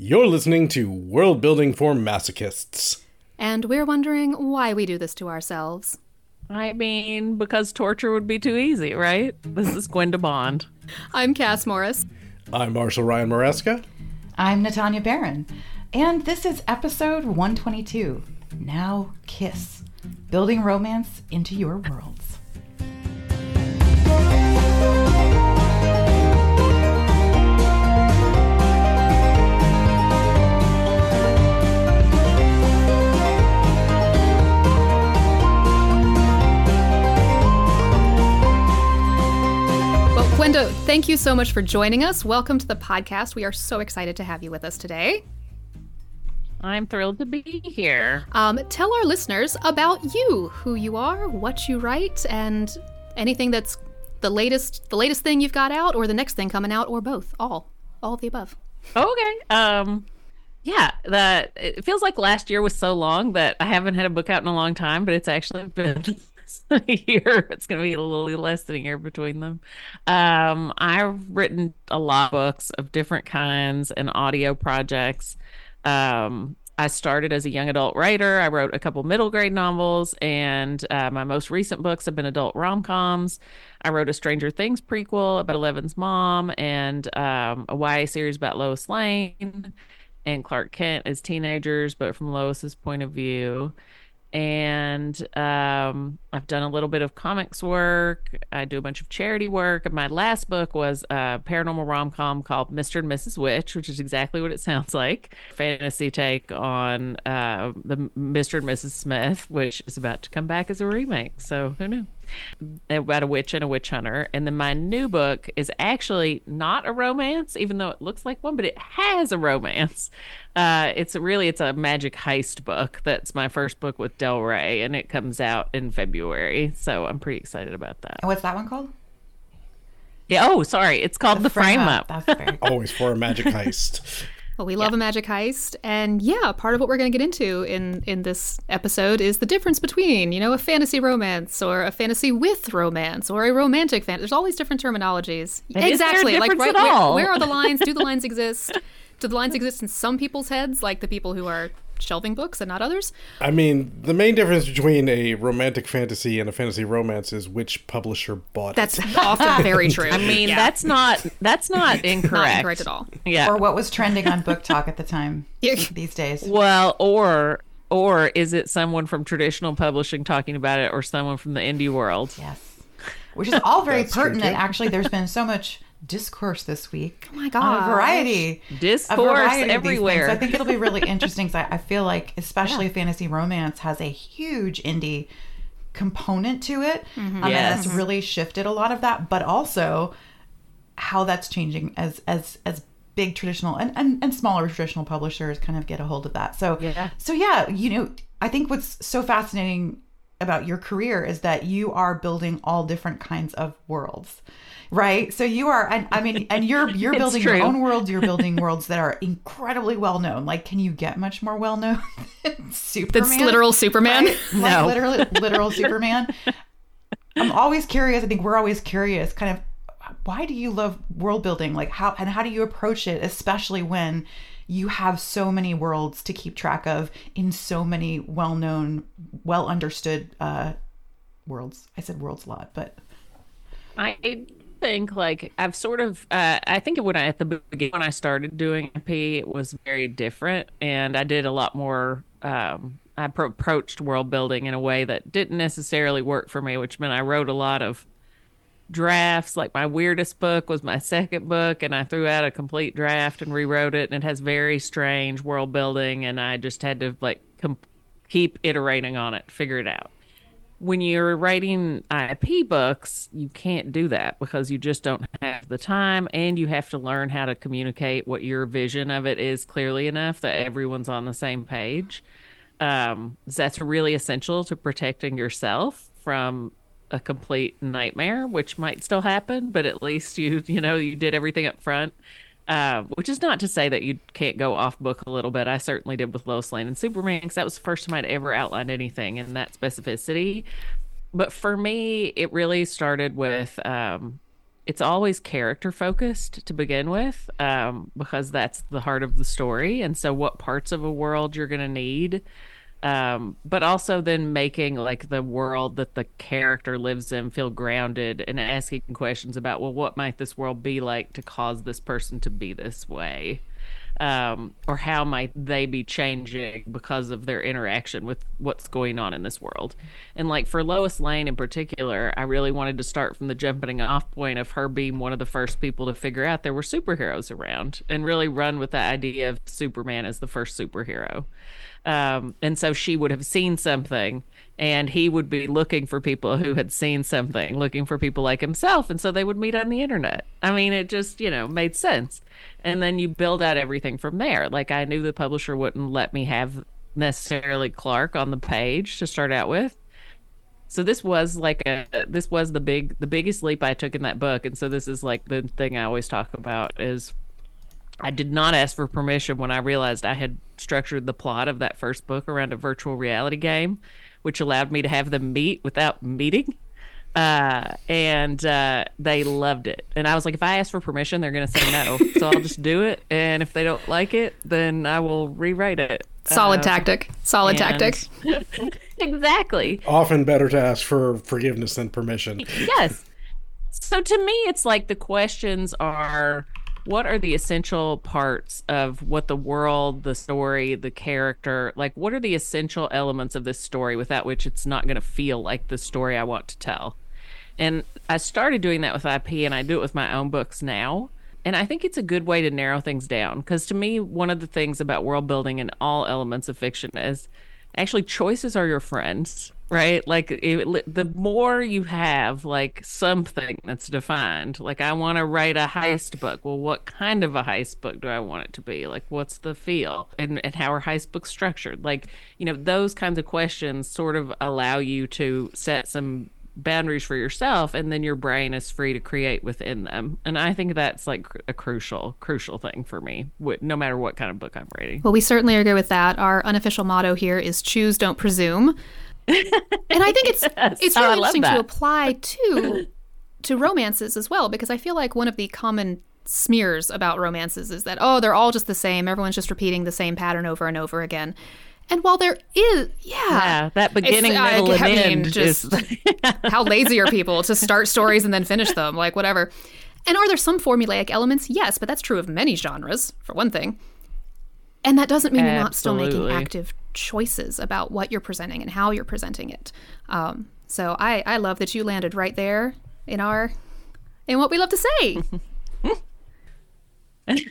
You're listening to World Building for Masochists. And we're wondering why we do this to ourselves. I mean, because torture would be too easy, right? This is Gwenda Bond. I'm Cass Morris. I'm Marshall Ryan Maresca. I'm Natania Barron. And this is episode 122 Now Kiss Building Romance into Your Worlds. Well, thank you so much for joining us. Welcome to the podcast. We are so excited to have you with us today. I'm thrilled to be here. Um, tell our listeners about you, who you are, what you write, and anything that's the latest the latest thing you've got out or the next thing coming out or both. All. All of the above. Okay. Um yeah, that it feels like last year was so long that I haven't had a book out in a long time, but it's actually been year. It's going to be a little less than a year between them. Um, I've written a lot of books of different kinds and audio projects. Um, I started as a young adult writer. I wrote a couple middle grade novels, and uh, my most recent books have been adult rom coms. I wrote a Stranger Things prequel about Eleven's mom, and um, a YA series about Lois Lane and Clark Kent as teenagers, but from Lois's point of view. And um, I've done a little bit of comics work. I do a bunch of charity work. My last book was a paranormal rom com called Mr. and Mrs. Witch, which is exactly what it sounds like. Fantasy take on uh, the Mr. and Mrs. Smith, which is about to come back as a remake. So who knew? about a witch and a witch hunter. And then my new book is actually not a romance, even though it looks like one, but it has a romance. Uh, it's really it's a magic heist book. That's my first book with Del Rey, and it comes out in February. So I'm pretty excited about that. And what's that one called? Yeah. Oh, sorry. It's called The, Frame, Up. That's cool. Always for a magic heist. Well, we love a magic heist, and yeah, part of what we're going to get into in in this episode is the difference between, you know, a fantasy romance or a fantasy with romance or a romantic fan. There's all these different terminologies. And is there a exactly, like right, at where, where are the lines? Do the lines exist? Do the lines exist in some people's heads, like the people who are shelving books and not others? I mean, the main difference between a romantic fantasy and a fantasy romance is which publisher bought it. That's it. often very true. I mean, Yeah. that's not that's not incorrect. not incorrect at all. Yeah. Or what was trending on BookTok at the time these days? Well, or or is it someone from traditional publishing talking about it, or someone from the indie world? Yes. Which is all very That's true, pertinent. Actually, there's been so much discourse this week. Oh my god! a variety. a Discourse variety of these everywhere. things. I think it'll be really interesting because I, I feel like, especially fantasy romance, has a huge indie component to it. Um, and Yes. that's really shifted a lot of that, but also how that's changing as as as big traditional and, and, and smaller traditional publishers kind of get a hold of that. So Yeah. so yeah, you know, I think what's so fascinating about your career is that you are building all different kinds of worlds. Right? So you are and I mean and you're you're building true. your own worlds, you're building worlds that are incredibly well known. Like can you get much more well known than Superman? That's literal Superman. Right? Like No. literally literal Superman. I'm always curious. I think we're always curious. Kind of, why do you love world building? Like how and how do you approach it, especially when you have so many worlds to keep track of in so many well-known, well understood uh, worlds. I said worlds a lot, but I think like I've sort of uh, I think when I at the beginning when I started doing MP it was very different and I did a lot more um I pro- approached world building in a way that didn't necessarily work for me which meant I wrote a lot of drafts. Like my weirdest book was my second book and I threw out a complete draft and rewrote it and it has very strange world building and I just had to like com- keep iterating on it figure it out when you're writing IP books, you can't do that because you just don't have the time and you have to learn how to communicate what your vision of it is clearly enough that everyone's on the same page. Um, that's really essential to protecting yourself from a complete nightmare, which might still happen, but at least you, you know, you did everything up front. Uh, which is not to say that you can't go off book a little bit. I certainly did with Lois Lane and Superman because that was the first time I'd ever outlined anything in that specificity. But for me, it really started with um, it's always character focused to begin with, um, because that's the heart of the story. And so, what parts of a world you're going to need, um, but also then making like the world that the character lives in feel grounded and asking questions about, well, what might this world be like to cause this person to be this way? um, or how might they be changing because of their interaction with what's going on in this world. And like for Lois Lane in particular, I really wanted to start from the jumping off point of her being one of the first people to figure out there were superheroes around and really run with the idea of Superman as the first superhero. Um, and so she would have seen something and he would be looking for people who had seen something, looking for people like himself. And so they would meet on the internet. I mean, it just, you know, made sense. And then you build out everything from there. Like I knew the publisher wouldn't let me have necessarily Clark on the page to start out with. So this was like a this was the big the biggest leap I took in that book. And so this is like the thing I always talk about is I did not ask for permission when I realized I had structured the plot of that first book around a virtual reality game, which allowed me to have them meet without meeting. Uh, and uh, they loved it. And I was like, if I ask for permission, they're going to say no. so I'll just do it. And if they don't like it, then I will rewrite it. Solid Uh, tactic. Solid and- tactic. exactly. Often better to ask for forgiveness than permission. yes. So to me, it's like the questions are what are the essential parts of what the world, the story, the character, like what are the essential elements of this story without which it's not going to feel like the story I want to tell? And I started doing that with IP and I do it with my own books now. And I think it's a good way to narrow things down because to me, one of the things about world building and all elements of fiction is actually choices are your friends right? Like it, the more you have like something that's defined like i want to write a heist book. Well what kind of a heist book do i want it to be? Like what's the feel? And, and how are heist books structured? Like you know those kinds of questions sort of allow you to set some boundaries for yourself and then your brain is free to create within them. And i think that's like a crucial crucial thing for me no matter what kind of book i'm writing. Well, we certainly agree with that. Our unofficial motto here is choose, don't presume. And I think it's it's Oh, really love interesting to apply to to romances as well because I feel like one of the common smears about romances is that oh they're all just the same. Everyone's just repeating the same pattern over and over again. And while there is yeah, yeah that beginning I- middle and I mean, end just- is how lazy are people to start stories and then finish them? Like whatever. And are there some formulaic elements? Yes but that's true of many genres for one thing. And that doesn't mean you're not still making active choices about what you're presenting and how you're presenting it um, so I, I love that you landed right there in our in what we love to say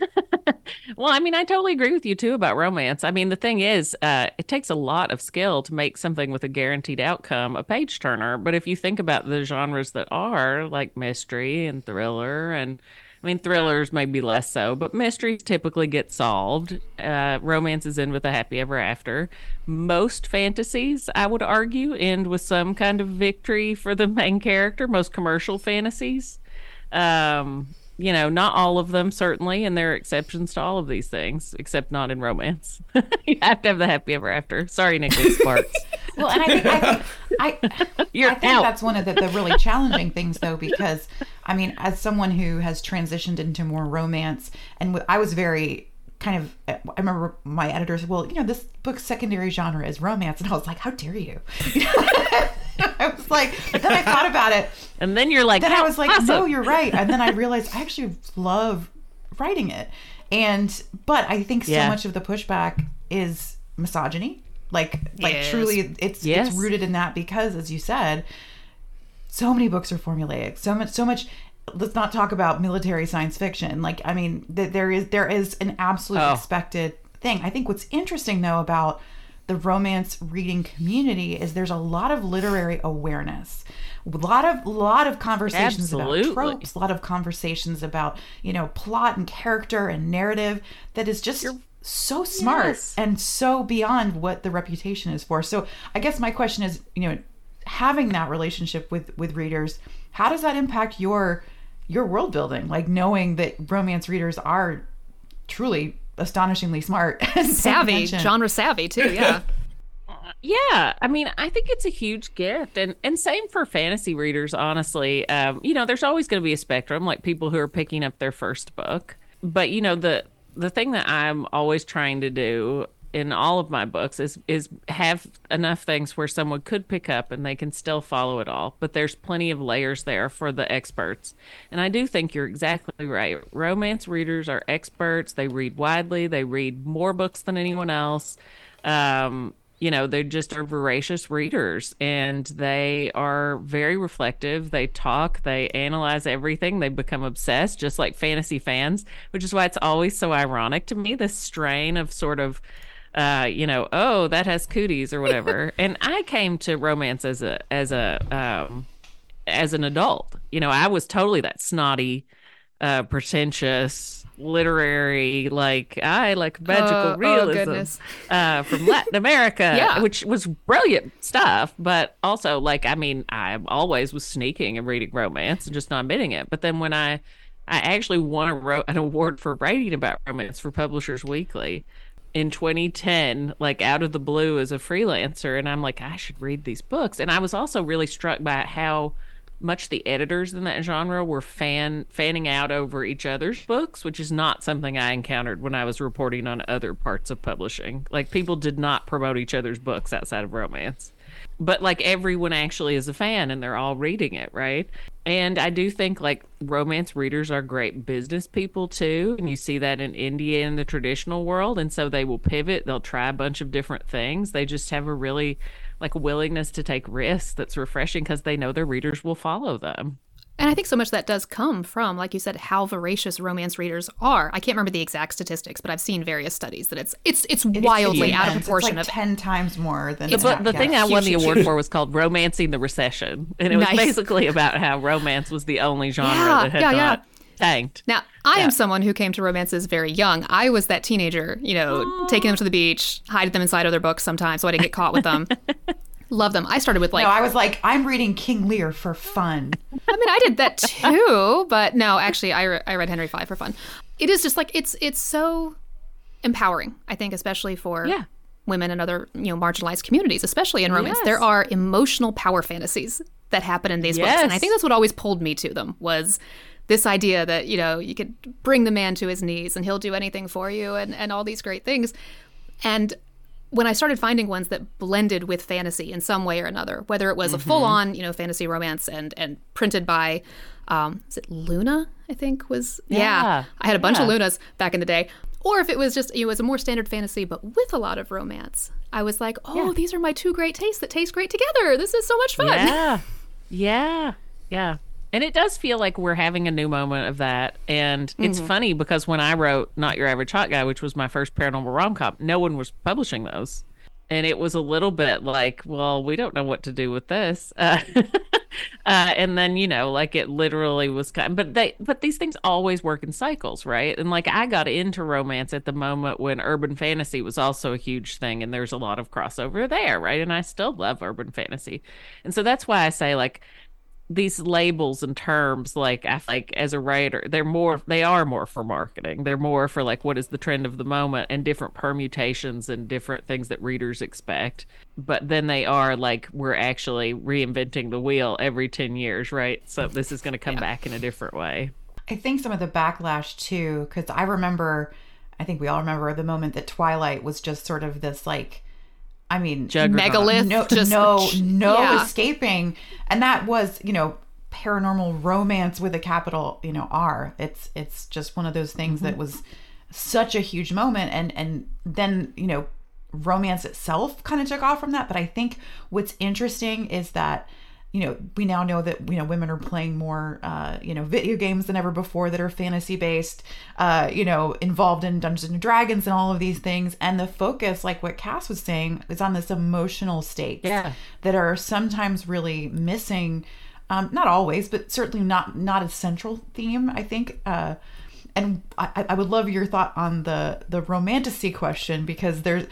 Well, I mean, I totally agree with you too about romance. I mean, the thing is, uh, it takes a lot of skill to make something with a guaranteed outcome a page turner. But if you think about the genres that are like mystery and thriller, and I mean, thrillers maybe less so, but mysteries typically get solved. Uh, romance is in with a happy ever after. Most fantasies, I would argue, end with some kind of victory for the main character. Most commercial fantasies. Um, you know, not all of them certainly, and there are exceptions to all of these things, except not in romance. you have to have the happy ever after. Sorry, Nicholas Sparks. Well, and I think I, think, I, You're I think out. that's one of the, the really challenging things, though, because I mean, as someone who has transitioned into more romance, and w- I was very kind of, I remember my editor said, "Well, you know, this book's secondary genre is romance," and I was like, "How dare you?" I was like, but then I thought about it. and then you're like, Then I was like, awesome." "No, you're right," and then I realized I actually love writing it, and but I think so Yeah. much of the pushback is misogyny. Like, like Yes. truly, it's Yes. it's rooted in that because, as you said, so many books are formulaic. So much, so much. Let's not talk about military science fiction. Like, I mean, th- there is there is an absolute Oh. expected thing. I think what's interesting though about the romance reading community is there's a lot of literary awareness, a lot of lot of conversations Absolutely. about tropes, a lot of conversations about you know plot and character and narrative that is just so smart Yes. and so beyond what the reputation is for. So I guess my question is, you know, having that relationship with with readers, how does that impact your your world building? Like knowing that romance readers are truly astonishingly smart savvy genre savvy too yeah Yeah, I mean, I think it's a huge gift, and and same for fantasy readers. Honestly, um, you know, there's always going to be a spectrum, like people who are picking up their first book. But you know, the the thing that I'm always trying to do in all of my books is is have enough things where someone could pick up and they can still follow it all. But there's plenty of layers there for the experts. And i do think you're exactly right. Romance readers are experts. They read widely. They read more books than anyone else. Um, you know they just are voracious readers and they are very reflective. They talk. They analyze everything. They become obsessed just like fantasy fans which is why it's always so ironic to me this strain of sort of uh, you know, oh, that has cooties or whatever. and I came to romance as a as a um, as an adult. You know, I was totally that snotty, uh, pretentious, literary, like I like magical Oh, oh, realism goodness. uh, from Latin America, Yeah. which was brilliant stuff. But also, like, I mean, I always was sneaking and reading romance and just not admitting it. But then when I I actually won a ro- an award for writing about romance for Publishers Weekly in 2010, like out of the blue as a freelancer. And I'm like, I should read these books. And I was also really struck by how much the editors in that genre were fan fanning out over each other's books, which is not something I encountered when I was reporting on other parts of publishing. Like people did not promote each other's books outside of romance. But like everyone actually is a fan and they're all reading it, right? And I do think like romance readers are great business people too. And you see that in India in the traditional world. And so they will pivot, they'll try a bunch of different things. They just have a really like willingness to take risks that's refreshing because they know their readers will follow them. And I think so much that does come from, like you said, how voracious romance readers are. I can't remember the exact statistics, but I've seen various studies that it's it's it's wildly out of It's proportion like of ten times more than The, but the thing I won the award for was called Romancing the Recession. And it was Nice. basically about how romance was the only genre Yeah, that had yeah, yeah. not tanked. Now, I am someone who came to romances very young. I was that teenager, you know, taking them to the beach, hiding them inside other books sometimes so I didn't get caught with them. Love them. I started with like no, I was like, I'm reading King Lear for fun. I mean, I did that too, but no, actually, I, re- I read Henry V for fun. It is just like it's it's so empowering. I think, especially for Yeah. women and other you know marginalized communities, especially in romance. Yes. There are emotional power fantasies that happen in these books, and I think that's what always pulled me to them was this idea that you know you could bring the man to his knees and he'll do anything for you, and and all these great things, and when I started finding ones that blended with fantasy in some way or another, whether it was a full on, you know, fantasy romance and and printed by, um, is it Luna? I think was yeah. Yeah, I had a bunch of. Lunas back in the day, or if it was just you know, it was a more standard fantasy but with a lot of romance. I was like, oh, these are my two great tastes that taste great together. This is so much fun. Yeah. Yeah. Yeah. And it does feel like we're having a new moment of that. And it's Mm-hmm. funny because when I wrote Not Your Average Hot Guy, which was my first paranormal rom com, no one was publishing those. And it was a little bit like, well, we don't know what to do with this. Uh, uh, and then, you know, like it literally was kind but they, but these things always work in cycles, right? And like I got into romance at the moment when urban fantasy was also a huge thing and there's a lot of crossover there, right? And I still love urban fantasy. And so that's why I say, like, these labels and terms like I like as a writer they're more they are more for marketing. They're more for like what is the trend of the moment and different permutations and different things that readers expect. But then they are like we're actually reinventing the wheel every 10 years right? So this is going to come back in a different way. I think some of the backlash too, because I remember, I think we all remember the moment that Twilight was just sort of this like, I mean, Juggernaut. Megalith, no, just no, no yeah. escaping, and that was you know paranormal romance with a capital you know R. It's it's just one of those things that mm-hmm. was such a huge moment, and and then you know romance itself kind of took off from that. But I think what's interesting is that you know we now know that you know women are playing more uh you know video games than ever before that are fantasy based uh you know involved in dungeons and dragons and all of these things and the focus like what cass was saying is on this emotional state Yeah. that are sometimes really missing um not always but certainly not not a central theme i think uh and I, I would love your thought on the the romantasy question because there's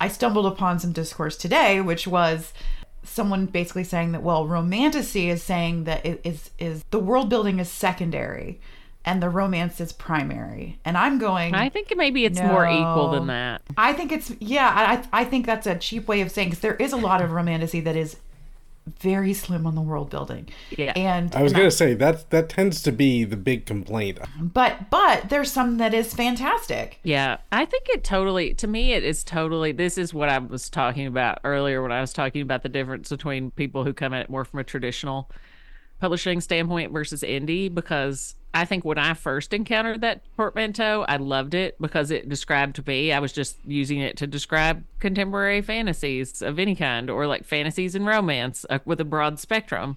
I stumbled upon some discourse today, which was someone basically saying that well, romantasy is saying that it is is the world building is secondary and the romance is primary. And I'm going I think maybe it's more equal than that. I think it's yeah. I I think that's a cheap way of saying because there is a lot of romantasy that is very slim on the world building. Yeah. and I was gonna say that that tends to be the big complaint. but but there's some that is fantastic. Yeah, I think it totally, to me, it is totally, this is what I was talking about earlier when I was talking about the difference between people who come at it more from a traditional publishing standpoint versus indie, because I think when I first encountered that portmanteau, I loved it because it described me. I was just using it to describe contemporary fantasies of any kind or like fantasies and romance uh, with a broad spectrum.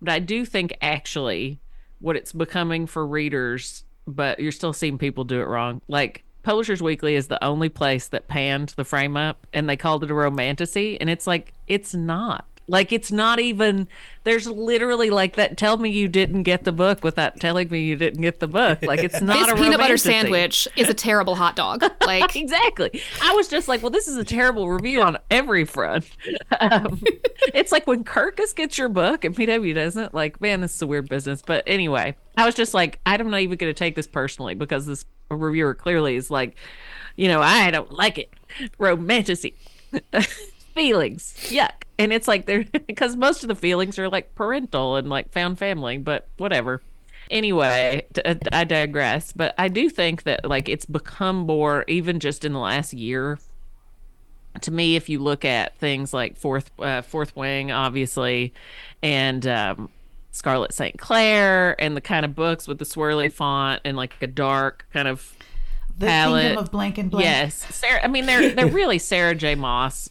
But I do think actually what it's becoming for readers, but you're still seeing people do it wrong. Like Publishers Weekly is the only place that panned the frame up and they called it a romantasy. And it's like, it's not. Like, it's not even, there's literally like that. Tell me you didn't get the book without telling me you didn't get the book. Like, it's not This a peanut butter sandwich is a terrible hot dog. Like Exactly. I was just like, well, this is a terrible review on every front. Um, it's like when Kirkus gets your book and PW doesn't. Like, man, this is a weird business. But anyway, I was just like, I'm not even going to take this personally because this reviewer clearly is like, you know, I don't like it. Romantasy. feelings. Yuck. And it's like they're because most of the feelings are like parental and like found family, but whatever. Anyway, t- uh, I digress. But I do think that like it's become more, even just in the last year. To me, if you look at things like Fourth uh, Fourth Wing, obviously, and um, Scarlett St. Clair, and the kind of books with the swirly font and like a dark kind of The Palette. kingdom of blank and blank. Yes, Sarah. I mean, they're they're really Sarah J. Maas,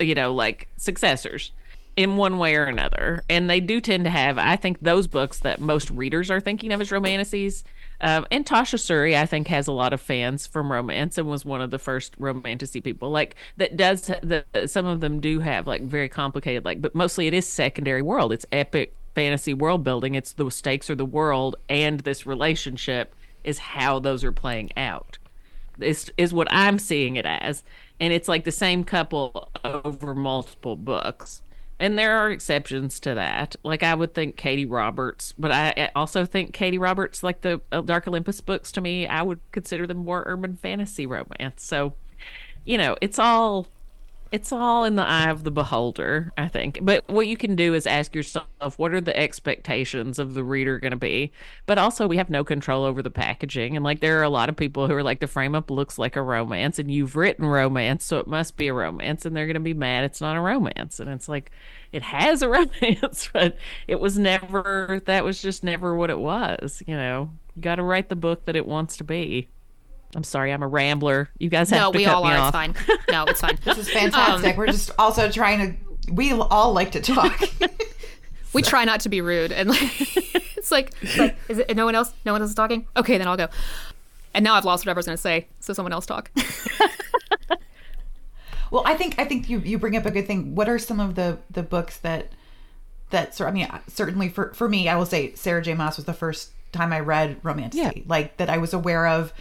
you know, like successors in one way or another, and they do tend to have. I think those books that most readers are thinking of as romantasies. Um, and Tasha Suri, I think, has a lot of fans from romance and was one of the first romantasy people. Like that does the some of them do have like very complicated, like, but mostly it is secondary world. It's epic fantasy world building. It's the stakes are the world and this relationship is how those are playing out is is what I'm seeing it as, and it's like the same couple over multiple books. And there are exceptions to that. Like I would think Katee Roberts, but I also think Katee Roberts, like the uh, Dark Olympus books, to me, I would consider them more urban fantasy romance. So, you know, it's all it's all in the eye of the beholder, I think. But what you can do is ask yourself, what are the expectations of the reader going to be? But also, we have no control over the packaging. And like, there are a lot of people who are like, the frame up looks like a romance, and you've written romance, so it must be a romance. And they're going to be mad it's not a romance. And it's like, it has a romance, but it was never, that was just never what it was. You know, you got to write the book that it wants to be. I'm sorry, I'm a rambler. You guys have no, to we cut all me are. off. It's fine. No, it's fine. This is fantastic. We're um, just also trying to. We all like to talk. We try not to be rude, and like, it's like, it's like, is it no one else? No one else is talking. Okay, then I'll go. And now I've lost whatever I was going to say, so someone else talk. well, I think I think you you bring up a good thing. What are some of the the books that that sort? I mean, uh, certainly for for me, I will say Sarah J. Maas was the first time I read romantasy, Yeah. like that I was aware of.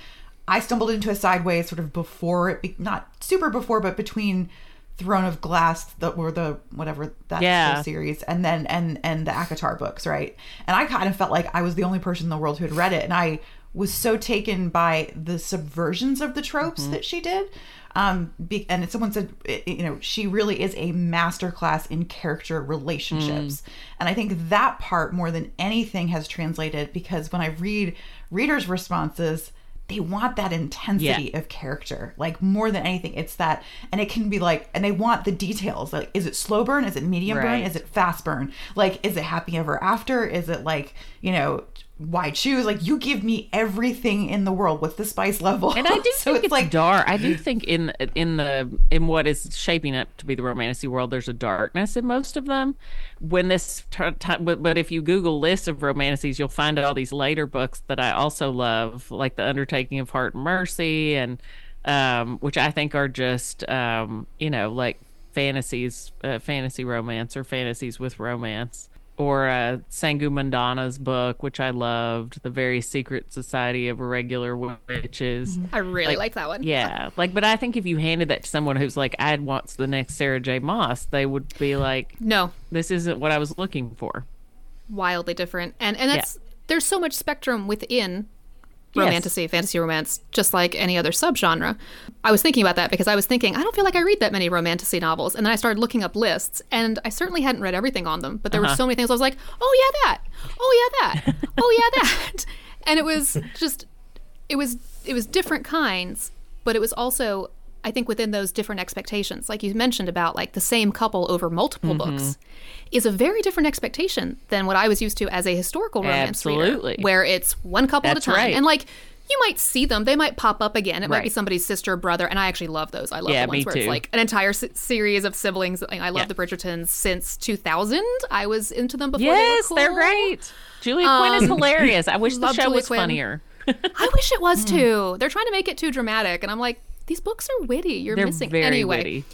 I stumbled into a sideways sort of before it, be, not super before, but between Throne of Glass, the or the whatever that Yeah. series, and then and and the ACOTAR books, right? And I kind of felt like I was the only person in the world who had read it, and I was so taken by the subversions of the tropes Mm-hmm. that she did. Um, be, and someone said, you know, she really is a masterclass in character relationships, Mm. and I think that part more than anything has translated because when I read readers' responses, they want that intensity of character like more than anything. It's that and it can be like and they want the details like is it slow burn? Is it medium burn? Is it fast burn? Like is it happy ever after? Is it like you know why choose like you give me everything in the world what's the spice level And I do so think it's like dark. I do think in in the in what is shaping up to be the romantasy world, there's a darkness in most of them. When this t- t- but, but if you Google lists of romantasies, you'll find all these later books that I also love, like the Undertaking of Hart and Mercy, and um, which I think are just um, you know like fantasies, uh, fantasy romance or fantasies with romance. Or uh, Sangu Mandanna's book, which I loved, The Very Secret Society of Irregular Witches. I really like, that one. Yeah, like, but I think if you handed that to someone who's like, "I'd wants the next Sarah J. Maas," they would be like, No, "This isn't what I was looking for." wildly different and and that's there's so much spectrum within romantasy, fantasy romance, just like any other subgenre. I was thinking about that because I was thinking, I don't feel like I read that many romantasy novels. And then I started looking up lists, and I certainly hadn't read everything on them, but there were uh-huh. so many things I was like, oh, yeah, that. Oh, yeah, that. oh, yeah, that. And it was just, it was, it was different kinds, but it was also, I think, within those different expectations, like you mentioned about like the same couple over multiple books, is a very different expectation than what I was used to as a historical romance Absolutely. reader, where it's one couple That's at a time, right. and like you might see them, they might pop up again. It might be somebody's sister or brother, and I actually love those. I love Yeah, the ones where it's like an entire s- series of siblings. I love Yeah. the Bridgertons since 2000. I was into them before Yes, they were they're cool. great. Julia Quinn is hilarious. I wish the show Julia was Quinn. funnier. I wish it Hmm. was too. They're trying to make it too dramatic, and I'm like, these books are witty. You're They're missing very anyway. witty.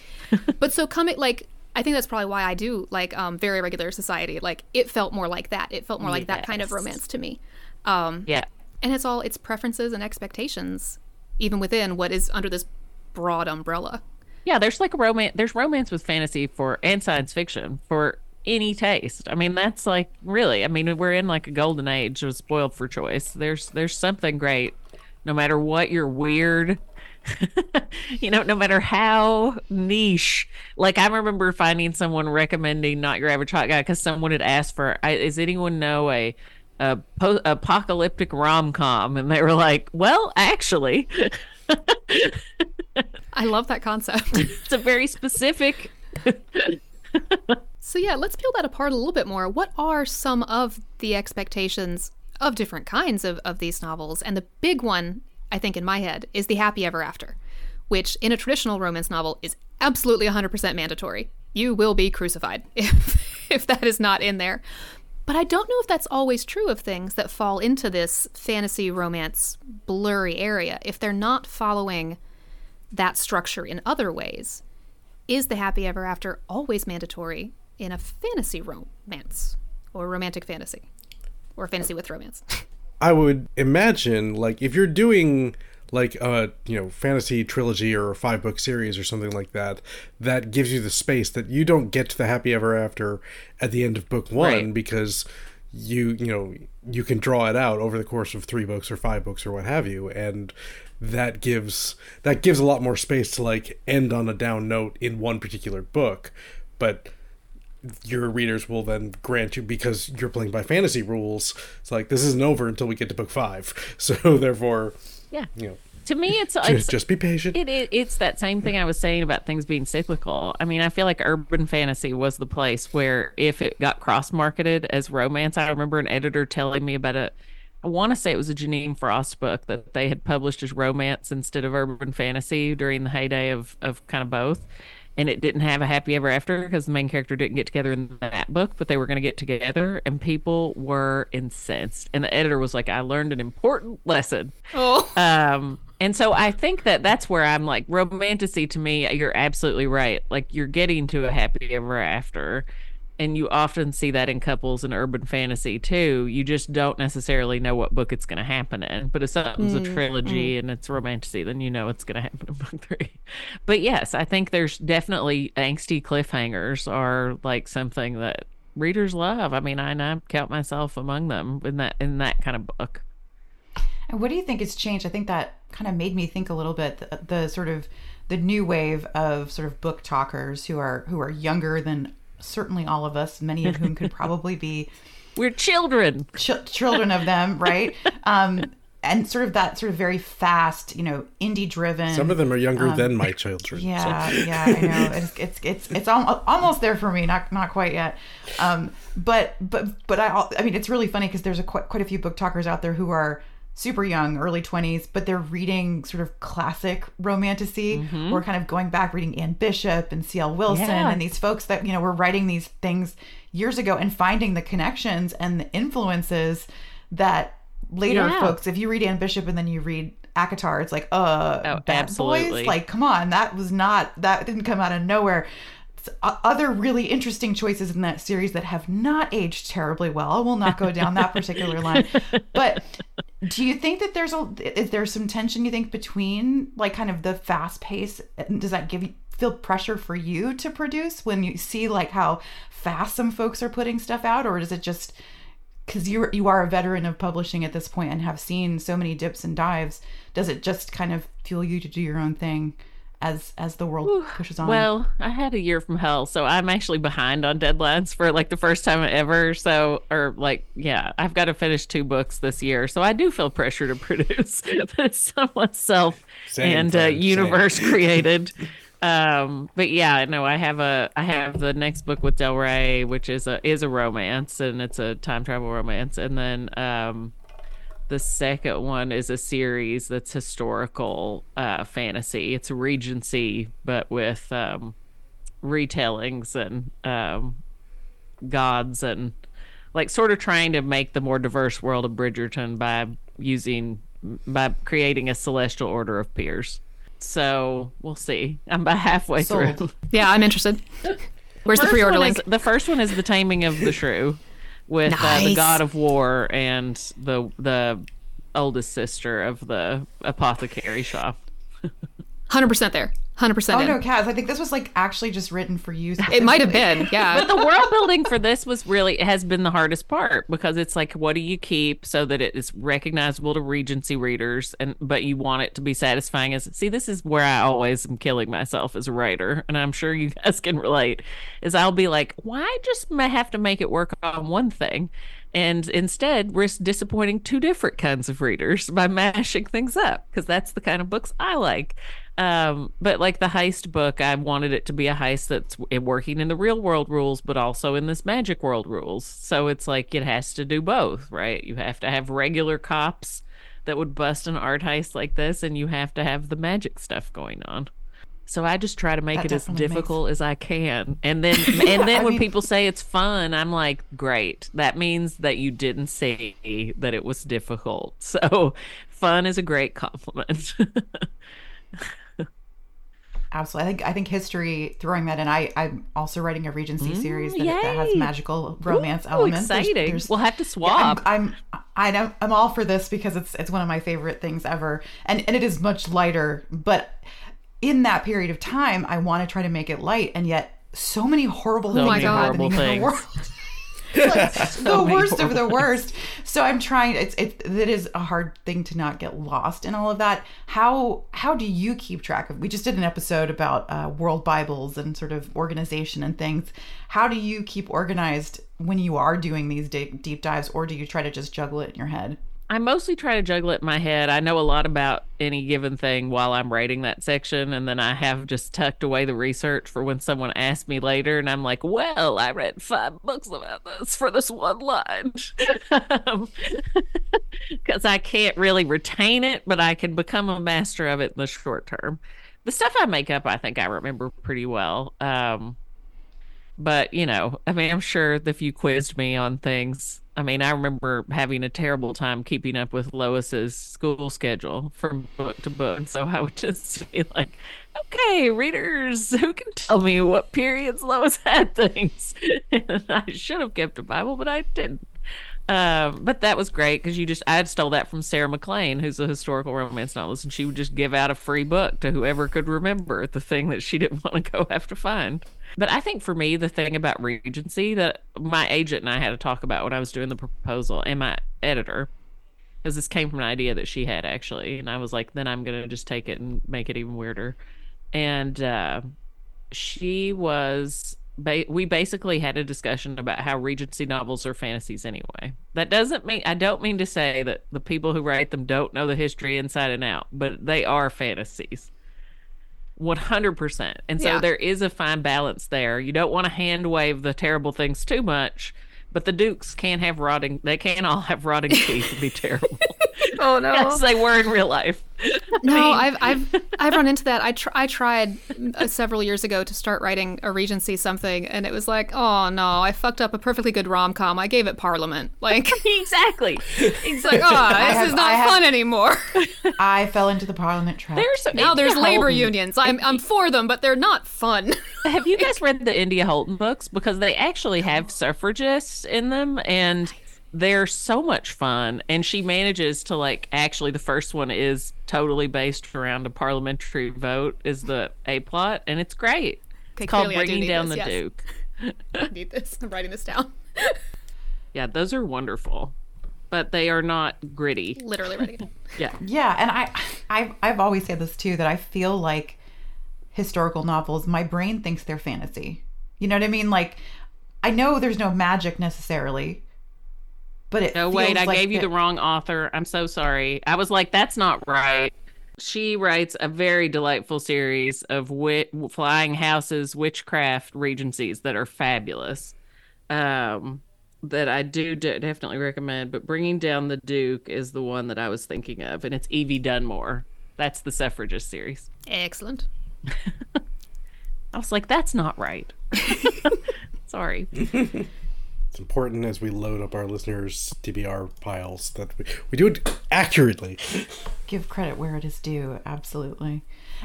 but so coming like I think that's probably why I do like um, very regular society. Like it felt more like that. It felt more like that kind of romance to me. Um, Yeah. and it's all it's preferences and expectations, even within what is under this broad umbrella. Yeah, there's like a romance. There's romance with fantasy for and science fiction for any taste. I mean, that's like really. I mean, we're in like a golden age of spoiled for choice. There's there's something great, no matter what your weird. you know, no matter how niche. Like I remember finding someone recommending "Not Your Average Hot Guy" because someone had asked for. I, Does anyone know a a po- apocalyptic rom com? And they were like, "Well, actually." I love that concept. It's a very specific so yeah, let's peel that apart a little bit more. What are some of the expectations of different kinds of, of these novels? And the big one, I think, in my head, is the happy ever after, which in a traditional romance novel is absolutely 100% mandatory. You will be crucified if, if that is not in there. But I don't know if that's always true of things that fall into this fantasy romance blurry area. If they're not following that structure in other ways, is the happy ever after always mandatory in a fantasy romance or romantic fantasy or fantasy with romance? I would imagine, like, if you're doing like a you know fantasy trilogy or a five book series or something like that, that gives you the space that you don't get to the happy ever after at the end of book one Right. because you you know you can draw it out over the course of three books or five books or what have you and that gives that gives a lot more space to like end on a down note in one particular book but your readers will then grant you because you're playing by fantasy rules. It's like this isn't over until we get to book five. So therefore, yeah. you know, To me, it's just, it's just be patient. It, it it's that same thing I was saying about things being cyclical. I mean, I feel like urban fantasy was the place where if it got cross marketed as romance, I remember an editor telling me about a I want to say it was a Jeaniene Frost book that they had published as romance instead of urban fantasy during the heyday of of kind of both. And it didn't have a happy ever after because the main character didn't get together in that book, but they were going to get together, and people were incensed. And the editor was like, "I learned an important lesson." Oh, Um, and so I think that that's where I'm like romantasy to me. You're absolutely right. Like you're getting to a happy ever after, and you often see that in couples in urban fantasy too. You just don't necessarily know what book it's going to happen in. But if something's a mm, mm. trilogy and it's romantasy, then you know it's going to happen in book three. But yes, I think there's definitely angsty cliffhangers are like something that readers love. I mean, I, I count myself among them in that in that kind of book. And what do you think has changed? I think that kind of made me think a little bit the, the sort of the new wave of sort of BookTokers who are who are younger than certainly all of us, many of whom could probably be We're children. ch- children of them, right? Um, and sort of that sort of very fast, you know, indie driven. Some of them are younger than my children. so- Yeah, yeah, I know. It's it's it's it's al- almost there for me, not not quite yet. Um, but but but I al- I mean, it's really funny because there's a quite, quite a few BookTokers out there who are super young, early 20s, but they're reading sort of classic romantasy. We're kind of going back reading Anne Bishop and C.L. Wilson Yeah. and these folks that, you know, were writing these things years ago and finding the connections and the influences that later Yeah. folks, if you read Anne Bishop and then you read ACOTAR, it's like, uh, Oh, Bad absolutely. Boys? Like, come on, that was not, that didn't come out of nowhere. Other really interesting choices in that series that have not aged terribly well. I will not go down that particular line. But do you think that there's a is there some tension you think between like kind of the fast pace and does that give you feel pressure for you to produce when you see like how fast some folks are putting stuff out or does it just because you you are a veteran of publishing at this point and have seen so many dips and dives, does it just kind of fuel you to do your own thing as as the world pushes on? Well, I had a year from hell, so I'm actually behind on deadlines for like the first time ever. So, or like, yeah, I've got to finish two books this year, so I do feel pressure to produce that someone self Same, and uh, friend, same. universe created. Um, but yeah, no, I have a I have the next book with Del Rey, which is a is a romance and it's a time travel romance, and then um, the second one is a series that's historical uh, fantasy. It's Regency, but with um, retellings and um, gods and like sort of trying to make the more diverse world of Bridgerton by using by creating a celestial order of peers. So we'll see. I'm about halfway Sold. through. Yeah, I'm interested. Where's the pre-order link? Is, the first one is the Taming of the Shrew, with uh, the God of War and the the eldest sister of the apothecary shop. Hundred percent there. Hundred percent. oh no, Cass, I think this was like actually just written for you. It might have been. Yeah. But the world building for this was really it has been the hardest part because it's like what do you keep so that it is recognizable to Regency readers and but you want it to be satisfying as see this is where I always am killing myself as a writer and I'm sure you guys can relate is I'll be like why just have to make it work on one thing and instead risk disappointing two different kinds of readers by mashing things up because that's the kind of books I like um but like the heist book i wanted it to be a heist that's working in the real world rules but also in this magic world rules. So it's like it has to do both right? You have to have regular cops that would bust an art heist like this and you have to have the magic stuff going on. So i just try to make That it as definitely makes- difficult as i can. And then and then when mean- people say it's fun i'm like great. That means that you didn't see that it was difficult. So fun is a great compliment Absolutely. I think I think history throwing that in. I I'm also writing a Regency mm, series that, that has magical romance Ooh, elements. Exciting there's- we'll have to Yeah, swap I'm, I'm I know I'm all for this because it's it's one of my favorite things ever, and and it is much lighter. But in that period of time, I want to try to make it light, and yet so many horrible So things my are God. happening horrible in the world. like the many worst of the worst. So I'm trying. It's it. It is a hard thing to not get lost in all of that. How how do you keep track of? We just did an episode about uh, world Bibles and sort of organization and things. How do you keep organized when you are doing these deep, deep dives, or do you try to just juggle it in your head? I mostly try to juggle it in my head. I know a lot about any given thing while I'm writing that section, and then I have just tucked away the research for when someone asks me later, and I'm like, "Well, I read five books about this for this one line," because I can't really retain it, but I can become a master of it in the short term. The stuff I make up, I think I remember pretty well. Um, but you know, I mean, I'm sure if you quizzed me on things, I mean, I remember having a terrible time keeping up with Lois's school schedule from book to book. So I would just be like, "Okay, readers, who can tell me what periods Lois had things?" and I should have kept a Bible, but I didn't. Um, but that was great because you just I stole that from Sarah MacLean, who's a historical romance novelist, and she would just give out a free book to whoever could remember the thing that she didn't want to go have to find. But I think for me, the thing about Regency that my agent and I had to talk about when I was doing the proposal, and my editor, because this came from an idea that she had actually, and I was like, then I'm gonna just take it and make it even weirder. And uh, she was ba- we basically had a discussion about how regency novels are fantasies anyway. That doesn't mean i don't mean to say that the people who write them don't know the history inside and out but they are fantasies 100% and so Yeah. there is a fine balance there. You don't want to hand wave the terrible things too much but the dukes can't have rotting they can't all have rotting teeth and be terrible Oh no. as they were in real life No, I've I've I've run into that. I tr- I tried uh, several years ago to start writing a Regency something, and it was like, oh no, I fucked up a perfectly good rom com. I gave it Parliament. Like exactly it's like, oh, this have- is not have- fun anymore. I fell into the Parliament trap. there's now there's India labor unions. I'm I'm for them, but they're not fun. Have you guys read the India Holton books? Because they actually have suffragists in them and they're so much fun. And she manages to like actually the first one is totally based around a parliamentary vote is the A plot and it's great. Okay, It's called clearly do Bringing Down this, the yes. Duke. I need this. I'm writing this down. Yeah, those are wonderful, but they are not gritty. Literally ready. Yeah. Yeah, and I, I've I've always said this too that I feel like historical novels, my brain thinks they're fantasy. You know what I mean? Like, I know there's no magic necessarily, but it. No, wait, feels I like gave you the wrong author. I'm so sorry. I was like, that's not right. She writes a very delightful series of wi- flying houses, witchcraft regencies that are fabulous. Um, that I do de- definitely recommend. But Bringing Down the Duke is the one that I was thinking of, and it's Evie Dunmore. That's the suffragist series. Excellent. I was like, that's not right. sorry. It's important as we load up our listeners' TBR piles that we, we do it accurately. give credit where it is due absolutely.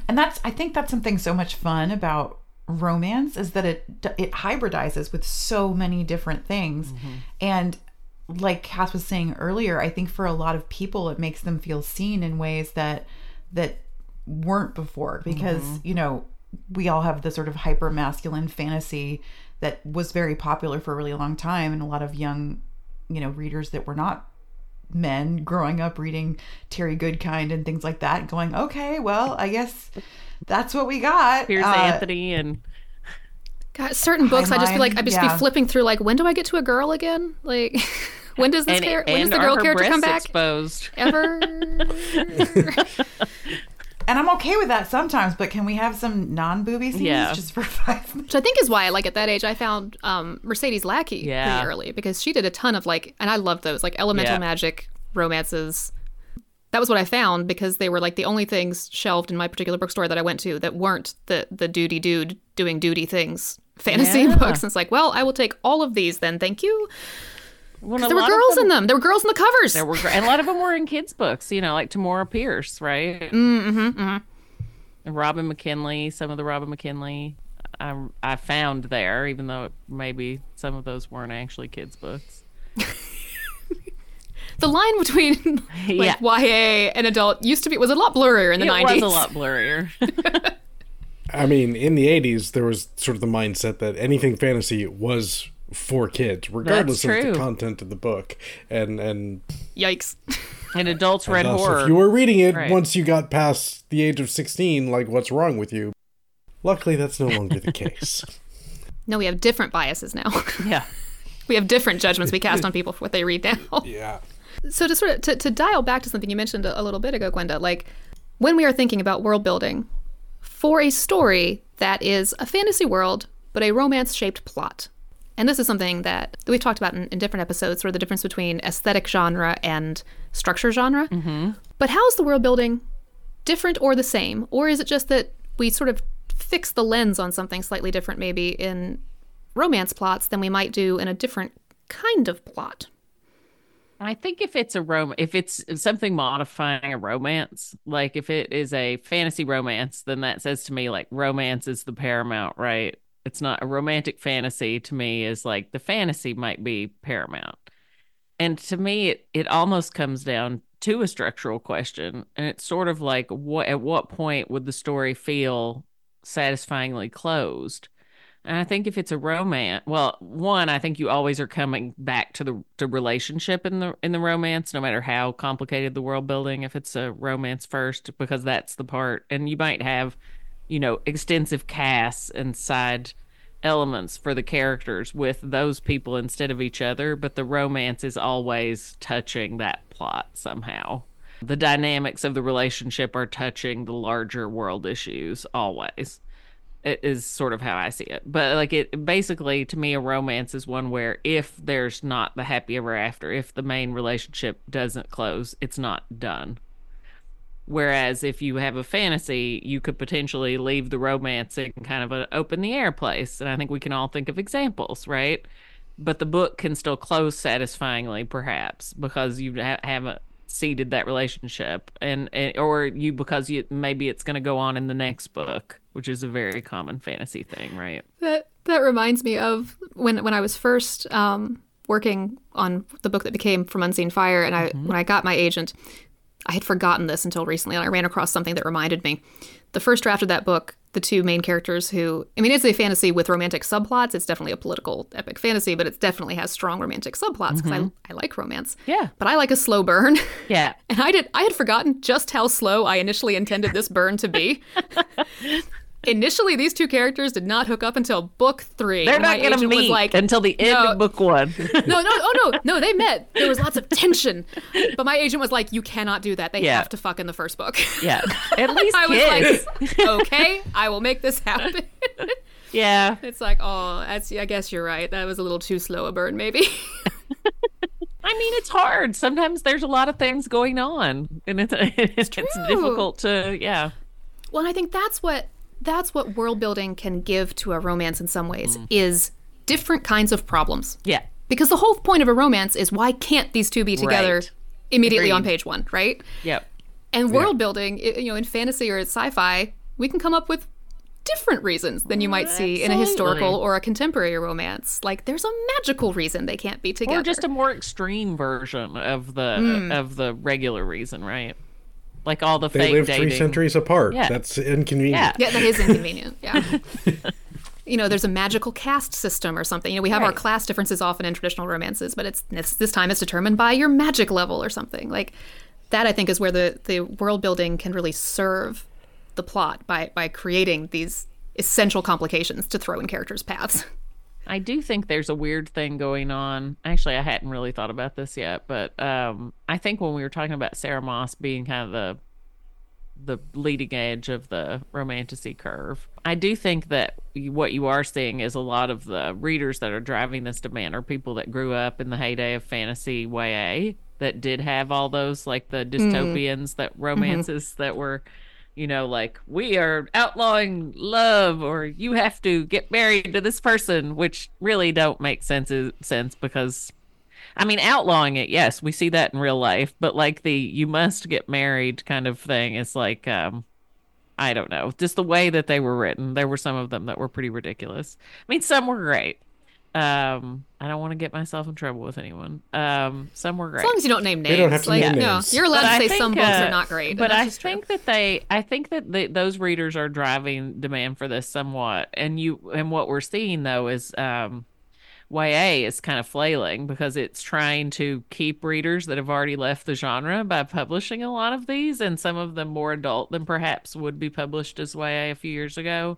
And that's i think that's something so much fun about romance is that it it hybridizes with so many different things. Mm-hmm. And like Cass was saying earlier i think for a lot of people it makes them feel seen in ways that that weren't before because mm-hmm. you know we all have the sort of hyper masculine fantasy that was very popular for a really long time and a lot of young you know readers that were not men growing up reading Terry Goodkind and things like that, going, okay, well, I guess that's what we got. Piers Uh, Anthony and God, certain books, I just feel Heinlein, like I just yeah. be flipping through, like, when do I get to a girl again? Like, when does this and, char- when does the girl character come back? exposed. Ever? And I'm okay with that sometimes, but can we have some non booby scenes Yeah. just for five minutes? Which I think is why, like at that age, I found um, Mercedes Lackey Yeah. pretty early because she did a ton of like, and I love those like elemental Yeah. magic romances. That was what I found because they were like the only things shelved in my particular bookstore that I went to that weren't the the duty dude doing duty things fantasy Yeah. books. And it's like, well, I will take all of these then, thank you. Well, 'Cause There were girls them- in them. There were girls in the covers. There were, and a lot of them were in kids' books, you know, like Tamora Pierce, right? Mm-hmm. mm-hmm. Robin McKinley, some of the Robin McKinley I, I found there, even though maybe some of those weren't actually kids' books. the line between like YA and adult used to be was a lot blurrier in the nineties. it 90s. was a lot blurrier. I mean, in the 80s, there was sort of the mindset that anything fantasy was for kids, regardless of the content of the book. And and Yikes. and adults read thus, horror. if you were reading it Right. once you got past the age of 16, like, what's wrong with you? Luckily, that's no longer the case. No, we have different biases now. Yeah. we have different judgments we cast on people for what they read now. yeah. So to sort of to, to dial back to something you mentioned a, a little bit ago, Gwenda, like when we are thinking about world building for a story that is a fantasy world but a romance shaped plot. And this is something that we've talked about in, in different episodes, sort of the difference between aesthetic genre and structure genre. Mm-hmm. But how is the world building different or the same? Or is it just that we sort of fix the lens on something slightly different, maybe in romance plots, than we might do in a different kind of plot? I think if it's a rom, if it's something modifying a romance, like if it is a fantasy romance, then that says to me like romance is the paramount, right? It's not a romantic fantasy to me is like the fantasy might be paramount. And to me it it almost comes down to a structural question and it's sort of like what at what point would the story feel satisfyingly closed? And I think if it's a romance, well, one, I think you always are coming back to the to relationship in the in the romance, no matter how complicated the world building. If it's a romance first, because that's the part, and you might have, you know, extensive casts and side elements for the characters with those people instead of each other, but the romance is always touching that plot somehow. The dynamics of the relationship are touching the larger world issues always it is sort of how I see it. But like it basically to me a romance is one where if there's not the happy ever after, if the main relationship doesn't close, it's not done. Whereas if you have a fantasy, you could potentially leave the romance in kind of an open the air place. And I think we can all think of examples, right? But the book can still close satisfyingly, perhaps, because you ha- haven't seeded that relationship, and, and or you because you maybe it's going to go on in the next book, which is a very common fantasy thing, right? That that reminds me of when when I was first um, working on the book that became From Unseen Fire, and I when I got my agent, I had forgotten this until recently, and I ran across something that reminded me. The first draft of that book, the two main characters who I mean it's a fantasy with romantic subplots. It's definitely a political epic fantasy, but it definitely has strong romantic subplots because I, mm-hmm. I like romance. Yeah. But I like a slow burn. Yeah. And I did I had forgotten just how slow I initially intended this burn to be. initially these two characters did not hook up until book 3. They're not going to meet like until the end no. of book one. no, no, oh no, no, they met. There was lots of tension. But my agent was like, you cannot do that. They Yeah. have to fuck in the first book. yeah. At least I was like, okay, I will make this happen. yeah. It's like, oh, that's, I guess you're right. That was a little too slow a burn, maybe. I mean, it's hard. Sometimes there's a lot of things going on, and it's it's, difficult to yeah. well, I think that's what that's what world building can give to a romance in some ways mm. is different kinds of problems. Yeah. Because the whole point of a romance is why can't these two be together Right. immediately on page one, right? Yep. And world building, you know, in fantasy or sci-fi, we can come up with different reasons than you might see in a historical or a contemporary romance. Like there's a magical reason they can't be together. Or just a more extreme version of the mm. of the regular reason, right? Like all the They fake live dating. three centuries apart. Yeah. That's inconvenient. Yeah. Yeah, that is inconvenient. Yeah. you know, there's a magical caste system or something. You know, we have our class differences often in traditional romances, but it's this, this time it's determined by your magic level or something. Like that I think is where the the world building can really serve the plot by by creating these essential complications to throw in characters' paths. I do think there's a weird thing going on. Actually, I hadn't really thought about this yet, but um, I think when we were talking about Sarah Maas being kind of the the leading edge of the romantasy curve, I do think that what you are seeing is a lot of the readers that are driving this demand are people that grew up in the heyday of fantasy YA that did have all those like the dystopians that romances that were you know, like we are outlawing love or you have to get married to this person, which really don't make sense sense because I mean outlawing it, yes, we see that in real life, but like the you must get married kind of thing is like um I don't know, just the way that they were written. There were some of them that were pretty ridiculous. I mean, some were great. Um, I don't want to get myself in trouble with anyone. Um, some were great. As long as you don't name names. don't have to like, name no, names. you're allowed But to I say some think, books uh, are not great. But I just true. think that they, I think that the, those readers are driving demand for this somewhat. And you, and what we're seeing though is, um, YA is kind of flailing because it's trying to keep readers that have already left the genre by publishing a lot of these, and some of them more adult than perhaps would be published as YA a few years ago.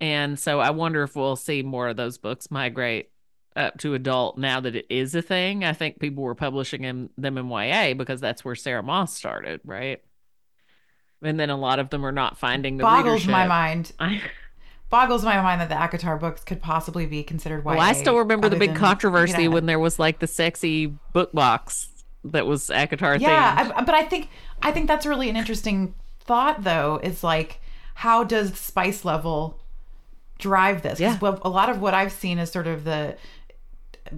And so I wonder if we'll see more of those books migrate up to adult now that it is a thing. I think people were publishing in, them in YA because that's where Sarah Maas started, right? And then a lot of them are not finding the boggles my mind. I, Boggles my mind that the ACOTAR books could possibly be considered YA. well, I still remember the big than- controversy when there was like the sexy book box that was ACOTAR yeah. I, but i think i think that's really an interesting thought though is like how does spice level drive this Yeah. a lot of what i've seen is sort of the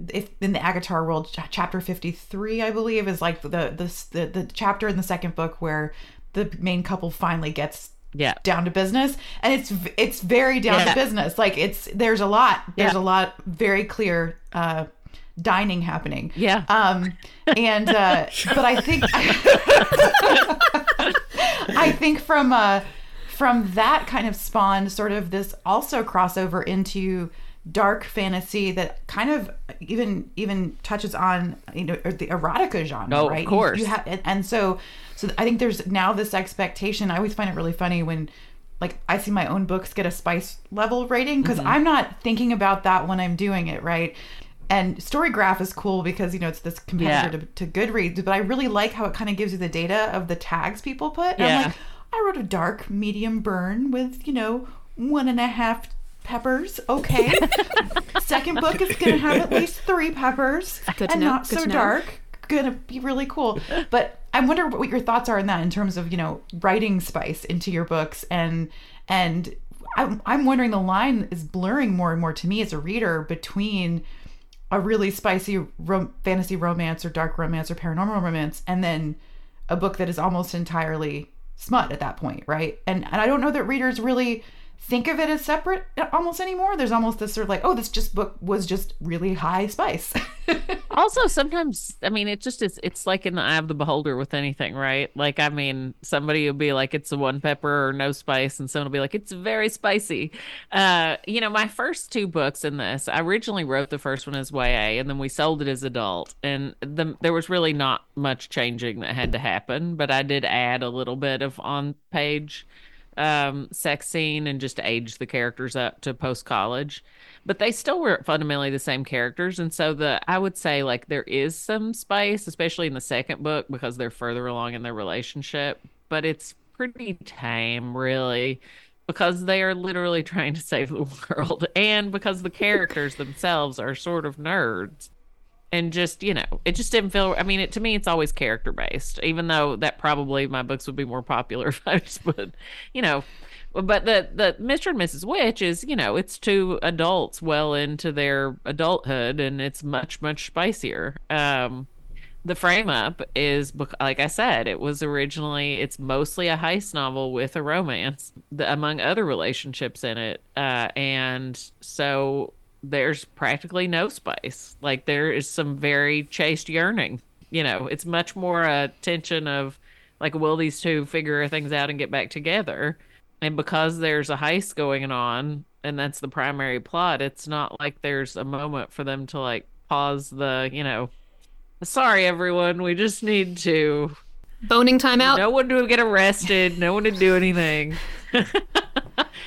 if in the ACOTAR world, chapter fifty three, I believe, is like the, the the the chapter in the second book where the main couple finally gets yeah. down to business, and it's it's very down Yeah. to business. Like it's there's a lot there's Yeah. a lot very clear uh, dining happening. Yeah. Um, and uh, but I think I think from uh, from that kind of spawned sort of this also crossover into dark fantasy that kind of even even touches on you know the erotica genre, Oh, of right? You- course. You, have and, so so I think there's now this expectation. I always find it really funny when like I see my own books get a spice level rating because mm-hmm. I'm not thinking about that when I'm doing it, right? And Storygraph is cool because you know it's this competitor Yeah. to, to Goodreads, but I really like how it kind of gives you the data of the tags people put. And I'm Yeah. like, I wrote a dark medium burn with you know one and a half peppers. Okay, second book is gonna have at least three peppers Good to and know, not good so to dark. Gonna be really cool. But I wonder what your thoughts are on that in terms of you know writing spice into your books and and I'm I'm wondering the line is blurring more and more to me as a reader between a really spicy rom- fantasy romance or dark romance or paranormal romance and then a book that is almost entirely smut at that point right? And and i don't know that readers really think of it as separate almost anymore. There's almost this sort of like, oh, this just book was just really high spice. also sometimes i mean it just is it's like in the eye of the beholder with anything right like i mean somebody will be like it's a one pepper or no spice and someone will be like it's very spicy uh you know my first two books in this i originally wrote the first one as ya and then we sold it as adult and the, there was really not much changing that had to happen but i did add a little bit of on page um sex scene and just age the characters up to post college but they still were fundamentally the same characters. And so the i would say like there is some spice especially in the second book because they're further along in their relationship. But it's pretty tame really because they are literally trying to save the world and because the characters themselves are sort of nerds and just you know it just didn't feel i mean it to me it's always character based even though that probably my books would be more popular if i just put you know but the the Mr. and Mrs. witch is, you know, it's two adults well into their adulthood and it's much much spicier. Um the frame up is like I said, it was originally it's mostly a heist novel with a romance among other relationships in it. Uh and so there's practically no spice. Like there is some very chaste yearning. You know, it's much more a tension of like will these two figure things out and get back together and because there's a heist going on and that's the primary plot it's not like there's a moment for them to like pause the you know sorry everyone we just need to boning time out no one to get arrested no one to do anything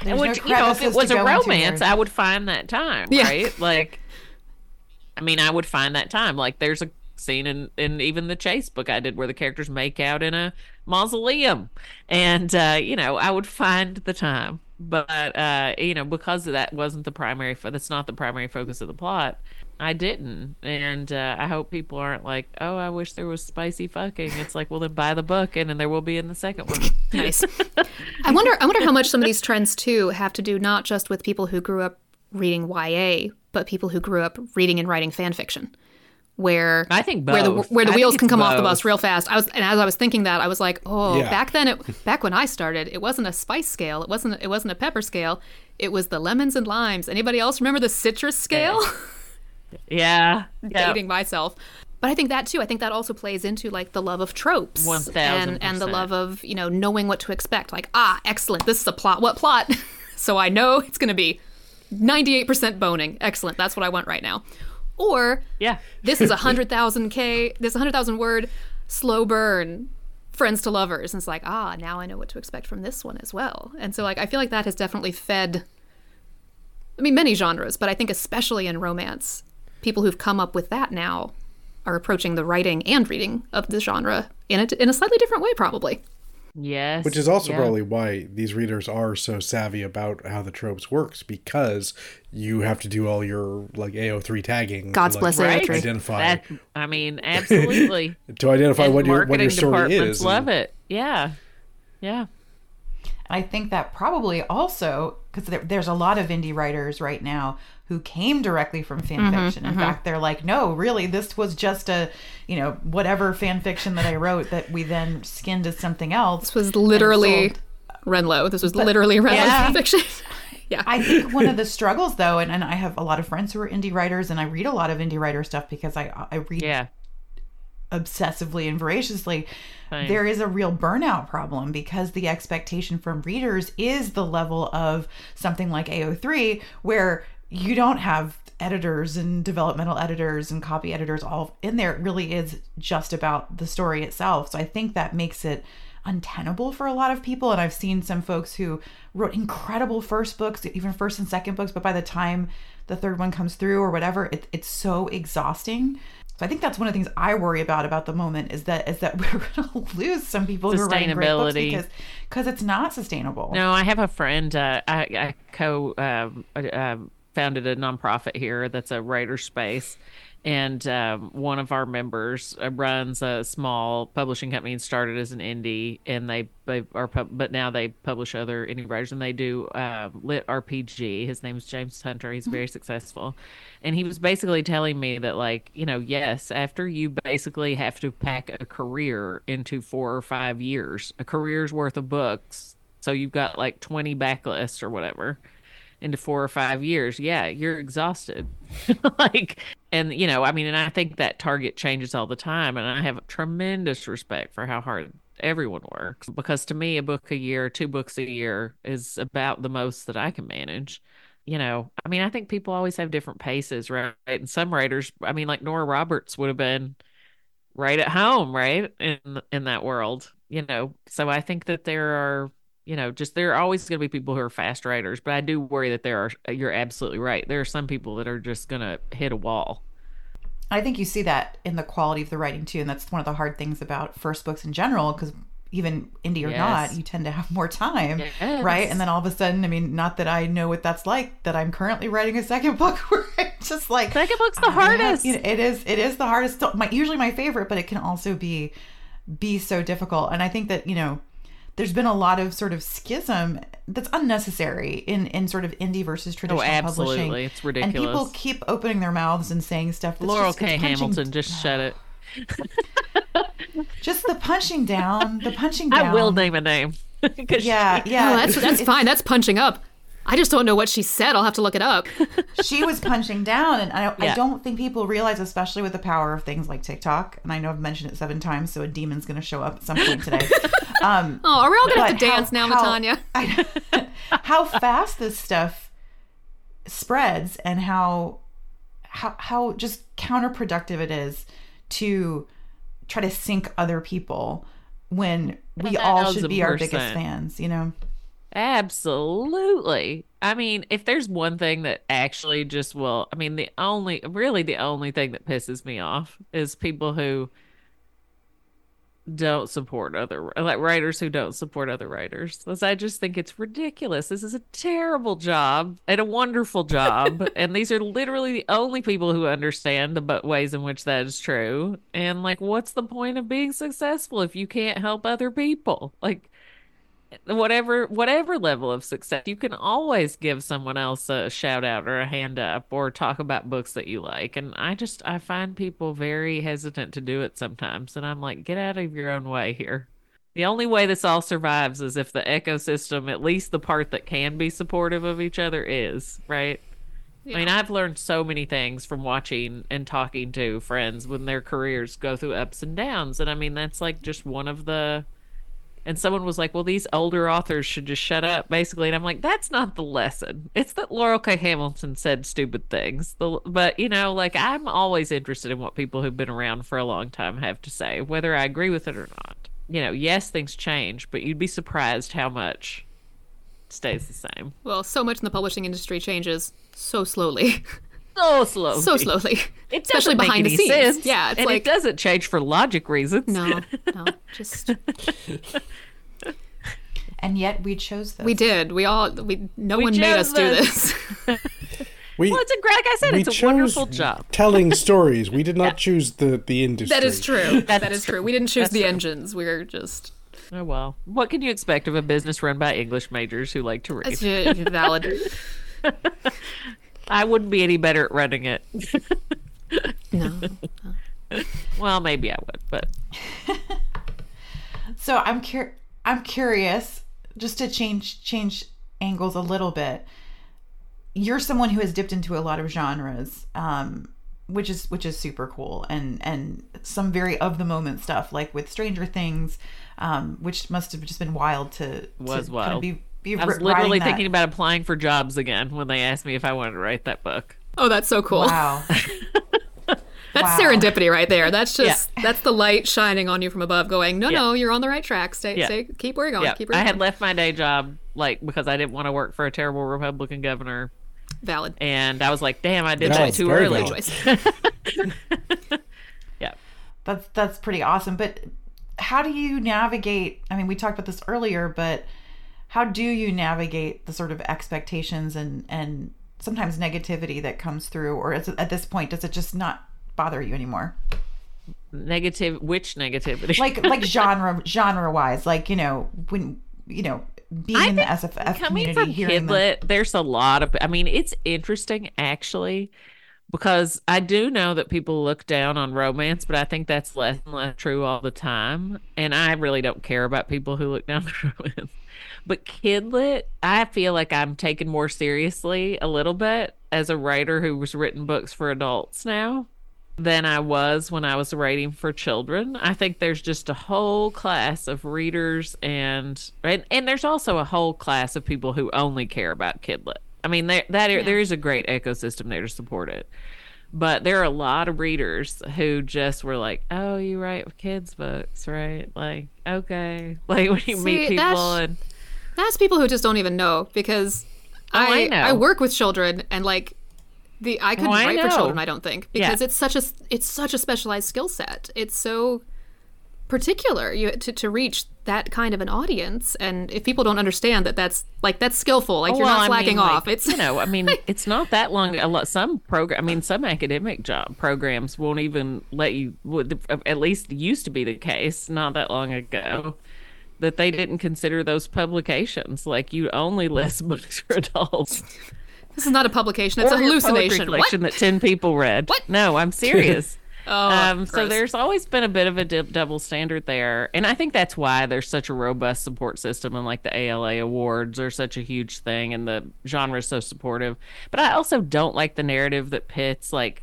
and which no you know if it was a romance i would find that time Yeah. right? Like i mean i would find that time. Like there's a scene in in even the chase book i did where the characters make out in a mausoleum. And uh you know i would find the time. But uh you know because that wasn't the primary fo- that's not the primary focus of the plot i didn't and uh i hope people aren't like oh i wish there was spicy fucking it's like well then buy the book and then there will be in the second one nice i wonder i wonder how much some of these trends too have to do not just with people who grew up reading ya but people who grew up reading and writing fan fiction where I think where the where the I wheels can it's come off the bus real fast. I was and as I was thinking that I was like, oh, Yeah. back then it back when I started, it wasn't a spice scale. It wasn't it wasn't a pepper scale. It was the lemons and limes. Anybody else remember the citrus scale? yeah yeah Dating myself. But I think that too. I think that also plays into like the love of tropes 1000%. and and the love of you know knowing what to expect. Like ah, excellent. This is a plot. What plot? so I know it's going to be ninety eight percent boning. Excellent. That's what I want right now. Or yeah this is a hundred thousand k this hundred thousand word slow burn friends to lovers and it's like ah now i know what to expect from this one as well and so like i feel like that has definitely fed i mean many genres but i think especially in romance people who've come up with that now are approaching the writing and reading of the genre in a, in a slightly different way probably yes Which is also yeah. probably why these readers are so savvy about how the tropes works because you have to do all your like AO3 tagging. God's to, bless like, AO3. Identify that i mean absolutely to identify and what your what your story is. love and- it yeah yeah I think that probably also because there, there's a lot of indie writers right now who came directly from fan Mm-hmm, fiction. In fact, they're like, no, really, this was just a, you know, whatever fan fiction that I wrote that we then skinned as something else. this was literally sold. Reylo this was literally Reylo's Yeah. fiction yeah I think one of the struggles, though, and, and I have a lot of friends who are indie writers, and I read a lot of indie writer stuff because I I read yeah obsessively and voraciously, Same. there is a real burnout problem because the expectation from readers is the level of something like AO3, where you don't have editors and developmental editors and copy editors all in there. It really is just about the story itself. So I think that makes it untenable for a lot of people. And I've seen some folks who wrote incredible first books, even first and second books, but by the time the third one comes through or whatever, it, it's so exhausting. So I think that's one of the things I worry about about the moment is that is that we're going to lose some people who are writing great books because because it's not sustainable. No, I have a friend. Uh, I, I co um, uh, um, founded a nonprofit here that's a writer space, and um, one of our members uh, runs a small publishing company and started as an indie, and they they are pub- but now they publish other indie writers, and they do um, lit RPG. His name's James Hunter. He's very successful, and he was basically telling me that like you know yes, after you basically have to pack a career into four or five years, a career's worth of books. So you've got like 20 backlists or whatever into four or five years. Yeah, you're exhausted. like, and you know, I mean, and I think that target changes all the time. And I have tremendous respect for how hard everyone works because to me, a book a year, two books a year is about the most that I can manage you know, I mean, I think people always have different paces, right? And some writers, I mean, like Nora Roberts would have been right at home, right? In in that world, you know. So I think that there are, you know, just there are always going to be people who are fast writers, but I do worry that there are you're absolutely right. There are some people that are just going to hit a wall. I think you see that in the quality of the writing too, and that's one of the hard things about first books in general because even indie or yes. not, you tend to have more time, yes. right? And then all of a sudden, I mean, not that I know what that's like, that I'm currently writing a second book where it's just like second book's the oh, hardest. Have, you know, it is. It is the hardest. My usually my favorite, but it can also be be so difficult. And I think that you know, there's been a lot of sort of schism that's unnecessary in in sort of indie versus oh, traditional oh, absolutely. publishing. It's ridiculous. And people keep opening their mouths and saying stuff. Laurell just, K. Hamilton, just shut it. Just the punching down, the punching down. I will name a name. yeah, yeah. Oh, that's that's fine. That's punching up. I just don't know what she said. I'll have to look it up. she was punching down, and I, yeah. I don't think people realize, especially with the power of things like TikTok. And I know I've mentioned it seven times, so a demon's going to show up at some point today. Um, oh, are we all going to have to dance how, now, Natania? How, how fast this stuff spreads, and how how how just counterproductive it is to try to sink other people when we all should be our biggest fans, you know? Absolutely. I mean, if there's one thing that actually just will, I mean, the only, really, the only thing that pisses me off is people who don't support other like writers who don't support other writers. Because I just think it's ridiculous. This is a terrible job and a wonderful job, and these are literally the only people who understand the ways in which that is true. And like, what's the point of being successful if you can't help other people? Like, whatever whatever level of success you can always give someone else a shout out or a hand up or talk about books that you like and i just i find people very hesitant to do it sometimes and i'm like get out of your own way here the only way this all survives is if the ecosystem at least the part that can be supportive of each other is right yeah. I mean, I've learned so many things from watching and talking to friends when their careers go through ups and downs. And I mean, that's like just one of the and someone was like, "Well, these older authors should just shut up," basically. And I'm like, "That's not the lesson. It's that Laurell K. Hamilton said stupid things." The, but you know, like I'm always interested in what people who've been around for a long time have to say, whether I agree with it or not. You know, yes, things change, but you'd be surprised how much stays the same. Well, so much in the publishing industry changes so slowly. so slowly. So slowly. It Especially behind the scenes. Sense. Yeah, it's and like it doesn't change for logic reasons. No, no, just. and yet we chose this. We did. We all. We no we one made us this. do this. We, well, it's a like I said, it's a wonderful job. Telling stories. We did not yeah. choose the the industry. That is true. that is true. We didn't choose That's the true. engines. We were just. Oh well. What can you expect of a business run by English majors who like to read? That's valid. I wouldn't be any better at running it. no. Well, maybe I would, but. so I'm cur- I'm curious, just to change change angles a little bit. You're someone who has dipped into a lot of genres, um, which is which is super cool, and and some very of the moment stuff, like with Stranger Things, um, which must have just been wild to was to wild. Kind of be be I was literally thinking about applying for jobs again when they asked me if I wanted to write that book. Oh, that's so cool. Wow. that's wow. serendipity right there. That's just yeah. that's the light shining on you from above, going, no, yeah. no, you're on the right track. Stay, yeah. stay, keep where you're going. Keep where I had left my day job like because I didn't want to work for a terrible Republican governor. Valid. And I was like, damn, I did that too early. yeah. That's that's pretty awesome. But how do you navigate? I mean, we talked about this earlier, but how do you navigate the sort of expectations and and sometimes negativity that comes through or it, at this point does it just not bother you anymore negative which negativity like like genre genre wise like you know when you know being I in the sff coming community from Kidlit, them... there's a lot of i mean it's interesting actually because I do know that people look down on romance, but I think that's less and less true all the time. And I really don't care about people who look down on romance. But Kidlit, I feel like I'm taken more seriously a little bit as a writer who was written books for adults now than I was when I was writing for children. I think there's just a whole class of readers and and, and there's also a whole class of people who only care about Kidlit. I mean, there that there is a great ecosystem there to support it. But there are a lot of readers who just were like, "Oh, you write kids books, right? Like, okay, like when you See, meet people and That's people who just don't even know because Oh, I I know. I work with children and like the I couldn't Oh, I write for children. I don't think because Yeah. it's such a it's such a specialized skill set. It's so particular you to, to reach that kind of an audience and if people don't understand that that's like that's skillful like you're Oh, Well, not I slacking mean, like, off it's you know, I mean, it's not that long. A lot some program. I mean, some academic job programs won't even let you. At least used to be the case not that long ago. That they didn't consider those publications like you only list books for adults. this is not a publication it's a Or poetry hallucination what? collection that ten people read. What? No, I'm serious. oh um, so there's always been a bit of a dip, double standard there, and I think that's why there's such a robust support system, and like the ALA awards are such a huge thing, and the genre is so supportive. But I also don't like the narrative that pits like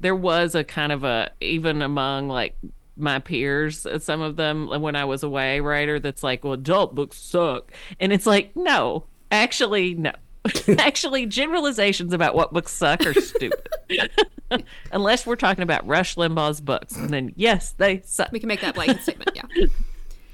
there was a kind of a even among like my peers, uh, some of them when I was away writer, that's like, well, adult books suck, and it's like, no, actually, no. Actually, generalizations about what books suck are stupid. Unless we're talking about Rush Limbaugh's books, and then yes, they suck. we can make that blanket statement yeah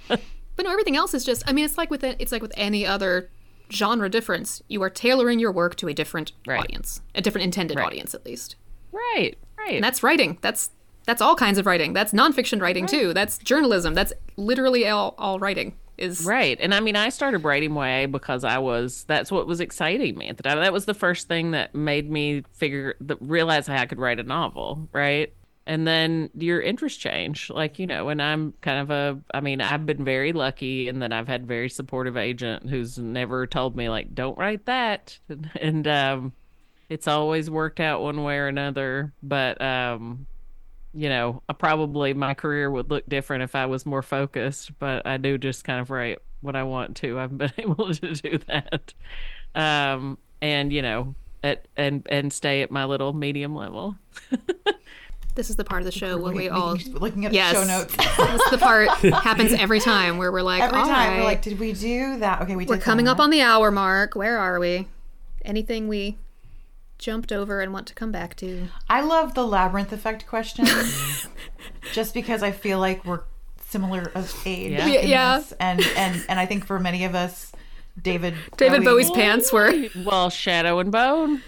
but no everything else is just i mean it's like with it- it's like with any other genre difference you are tailoring your work to a different Right. audience a different intended Right. audience at least Right, right. And that's writing. That's that's all kinds of writing. That's nonfiction writing too. That's journalism. That's literally all, all writing is Right. And I mean, I started writing YA because I was, that's what was exciting me at the time. That was the first thing that made me figure, that realize how I could write a novel. Right. And then your interests change. Like, you know, and I'm kind of a, I mean, I've been very lucky in that I've had very supportive agent who's never told me, like, don't write that. And, um, it's always worked out one way or another. But, um, you know, I probably my career would look different if I was more focused, but I do just kind of write what I want to. I've been able to do that. Um and you know, at and and stay at my little medium level. this is the part of the show where we Looking- all looking at Yes. show notes this is the part happens every time where we're like, every all time. We're like, did we do that? Okay, we did. we're coming that. up on the hour mark. Where are we? Anything we jumped over and want to come back to? I love the labyrinth effect question, just because I feel like we're similar of age. Yeah. in Yeah. and and and I think for many of us, David David Bowie- Bowie's pants were Well, Shadow and Bone.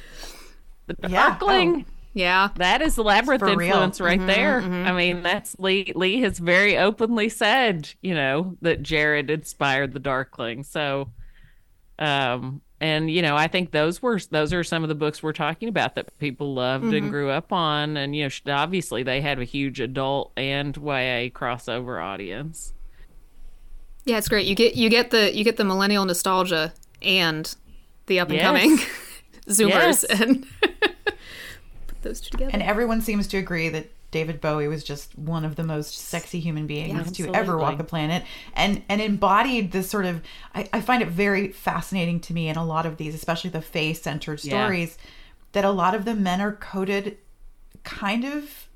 The Yeah. Darkling. yeah. That is labyrinth For real. influence right there. I mean, that's Leigh. Leigh has very openly said, you know, that Jareth inspired the Darkling. So, um, and you know, I think those were those are some of the books we're talking about that people loved and mm-hmm. grew up on, and you know, obviously they had a huge adult and YA crossover audience. Yeah, it's great. You get you get the you get the millennial nostalgia and the up and Yes. coming zoomers Yes. and put those two together. And everyone seems to agree that David Bowie was just one of the most sexy human beings to ever walk the planet, and and embodied this sort of. I, I find it very fascinating to me in a lot of these, especially the Fae centered Yeah. stories, that a lot of the men are coded, kind of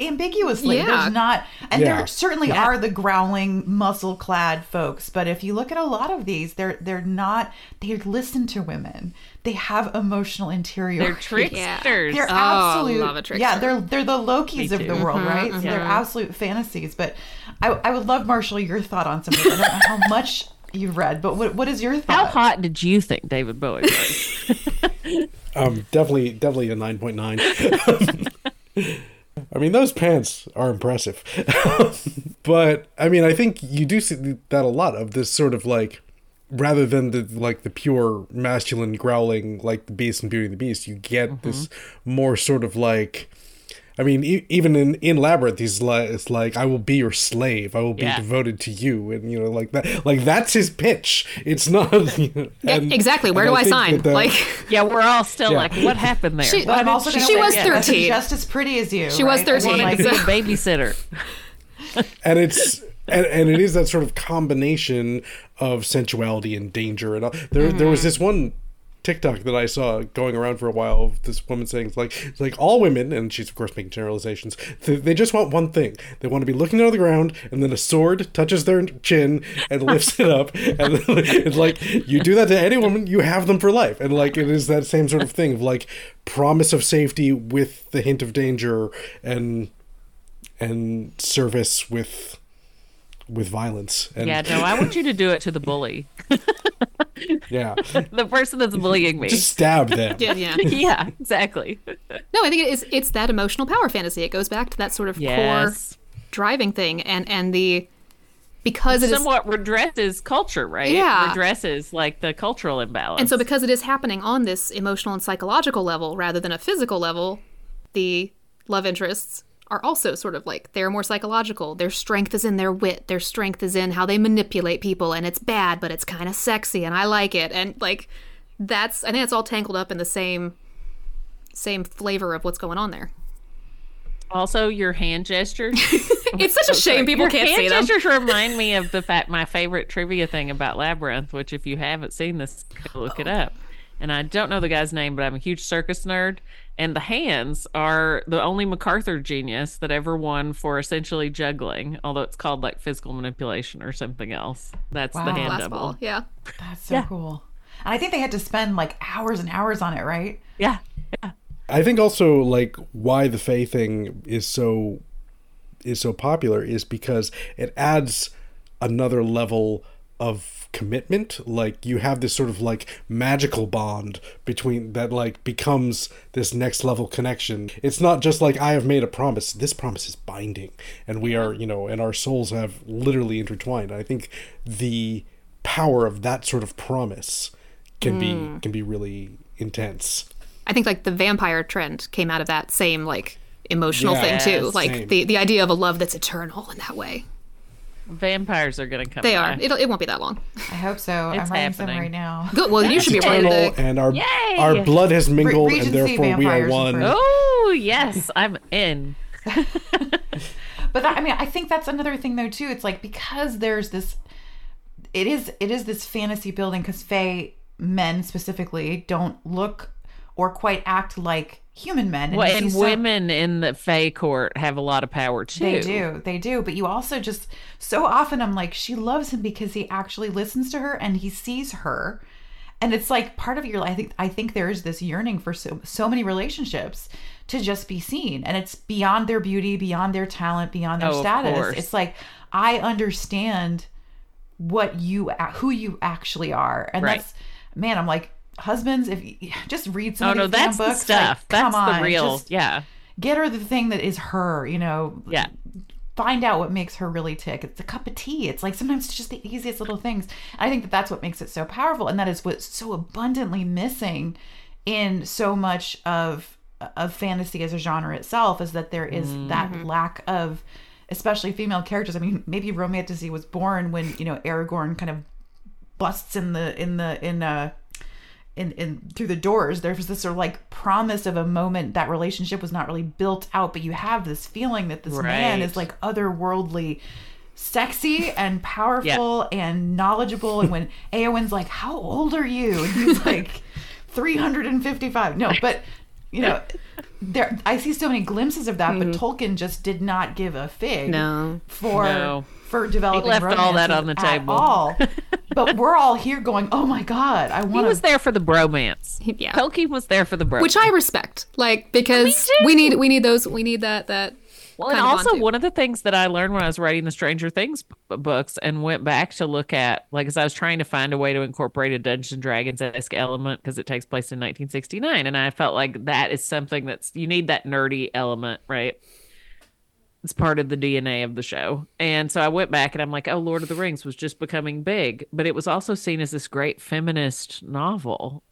ambiguously. Yeah. There's not, and Yeah. there certainly are the growling, muscle clad folks. But if you look at a lot of these, they're they're not. They listen to women. They have emotional interior. They're tricksters. They're Oh, absolute. love a trickster. yeah, they're they're the Lokis of the world, right? So they're absolute fantasies. But I, I would love Marshall your thought on some of this. I don't know how much you've read, but what what is your thought? How hot did you think David Bowie was? Um, definitely, definitely a nine point nine. I mean, those pants are impressive, but I mean, I think you do see that a lot of this sort of like, rather than the like the pure masculine growling like the Beast and Beauty and the Beast, you get mm-hmm. this more sort of like. I mean, e- even in in Labyrinth, he's like, it's like, "I will be your slave. I will be Yeah. devoted to you," and you know, like that. Like that's his pitch. It's not. You know, Yeah, and- exactly. Where do I, think sign? that that- like yeah, we're all still Yeah. like, what happened there? She- Why But I'm also she She was that? 13. just as pretty as you. She was right? I 13, mean, Wanted like, to a babysitter. and it's and, and it is that sort of combination of sensuality and danger and all. there there was mm-hmm. this one TikTok that I saw going around for a while of this woman saying it's like it's like all women and she's of course making generalizations they, just want one thing. They want to be looking down the ground and then a sword touches their chin and lifts it up and it's like you do that to any woman you have them for life. And like it is that same sort of thing of like promise of safety with the hint of danger and and service with with violence. And Yeah, no, I want you to do it to the bully, yeah the person that's bullying me. just stab them Yeah, yeah. yeah, exactly. No, I think it is. It's that emotional power fantasy. It goes back to that sort of core driving thing, and and the because it is Somewhat redresses culture, right? Yeah. Redresses like the cultural imbalance. And so, because it is happening on this emotional and psychological level rather than a physical level, the love interests are also sort of like they're more psychological. Their strength is in their wit, their strength is in how they manipulate people, and it's bad, but it's kind of sexy, and I like it. And like, that's, I think it's all tangled up in the same. Same flavor of what's going on there. also your hand gestures. It's such a shame people Your can't hand see them. gestures remind me of the fact my favorite trivia thing about Labyrinth, which if you haven't seen this, look it oh. up. And I don't know the guy's name, but I'm a huge circus nerd. And the hands are the only MacArthur genius that ever won for essentially juggling, although it's called like physical manipulation or something else. That's the Wow. hand Glass double. ball, yeah. That's so Yeah. cool. And I think they had to spend like hours and hours on it, right? Yeah. I think also like why the Fae thing is so is so popular is because it adds another level of commitment like you have this sort of like magical bond between that like becomes this next level connection it's not just like i have made a promise this promise is binding and we are you know and our souls have literally intertwined i think the power of that sort of promise can be hmm. can be really intense I think like the vampire trend came out of that same like emotional Yeah, thing too. Like same. the the idea of a love that's eternal in that way. Vampires are going to come. They by. are. It'll, it won't be that long. I hope so. It's I'm writing some happening. right now. Good. Well, you should be writing eternal the. and our Yay! our blood has mingled Re- and Regency therefore we are vampires one. Oh, yes. I'm in. But that, I mean, I think that's another thing though too. It's like because there's this, it is it is this fantasy building because Fae men specifically don't look or quite act like human men. Well, and see so- women in the Fae court have a lot of power too. They do, they do. But you also just so often I'm like, she loves him because he actually listens to her and he sees her, and it's like part of your. I think I think there is this yearning for so so many relationships to just be seen, and it's beyond their beauty, beyond their talent, beyond their Oh, status. It's like I understand what you who you actually are, and Right. that's man. I'm like. Husbands, if you just read some Oh of no, that's damn the stuff. Like, that's on, the real. yeah, get her the thing that is her. You know, yeah. find out what makes her really tick. It's a cup of tea. It's like sometimes it's just the easiest little things. I think that that's what makes it so powerful, and that is what's so abundantly missing in so much of of fantasy as a genre itself. Is that there is that lack of, especially female characters. I mean, maybe romantasy was born when you know Aragorn kind of busts in the in the in uh in, in through the doors there was this sort of like promise of a moment that relationship was not really built out but you have this feeling that this man is like otherworldly sexy and powerful and knowledgeable and when Eowyn's like how old are you? And he's like 355 no but you know there I see so many glimpses of that but mm-hmm. Tolkien just did not give a fig No. for No. for developing left all that on the at table. all. but we're all here going oh my god I He was there for the bromance. Yeah. Tolkien was there for the bromance. Which I respect, like because we need we need those we need that that. Well, and also one of the things that I learned when I was writing the Stranger Things b- books and went back to look at, like, as I was trying to find a way to incorporate a Dungeons and Dragons esque element because it takes place in 1969, and I felt like that is something that's you need that nerdy element, right? It's part of the DNA of the show, and so I went back and I'm like, oh, Lord of the Rings was just becoming big, but it was also seen as this great feminist novel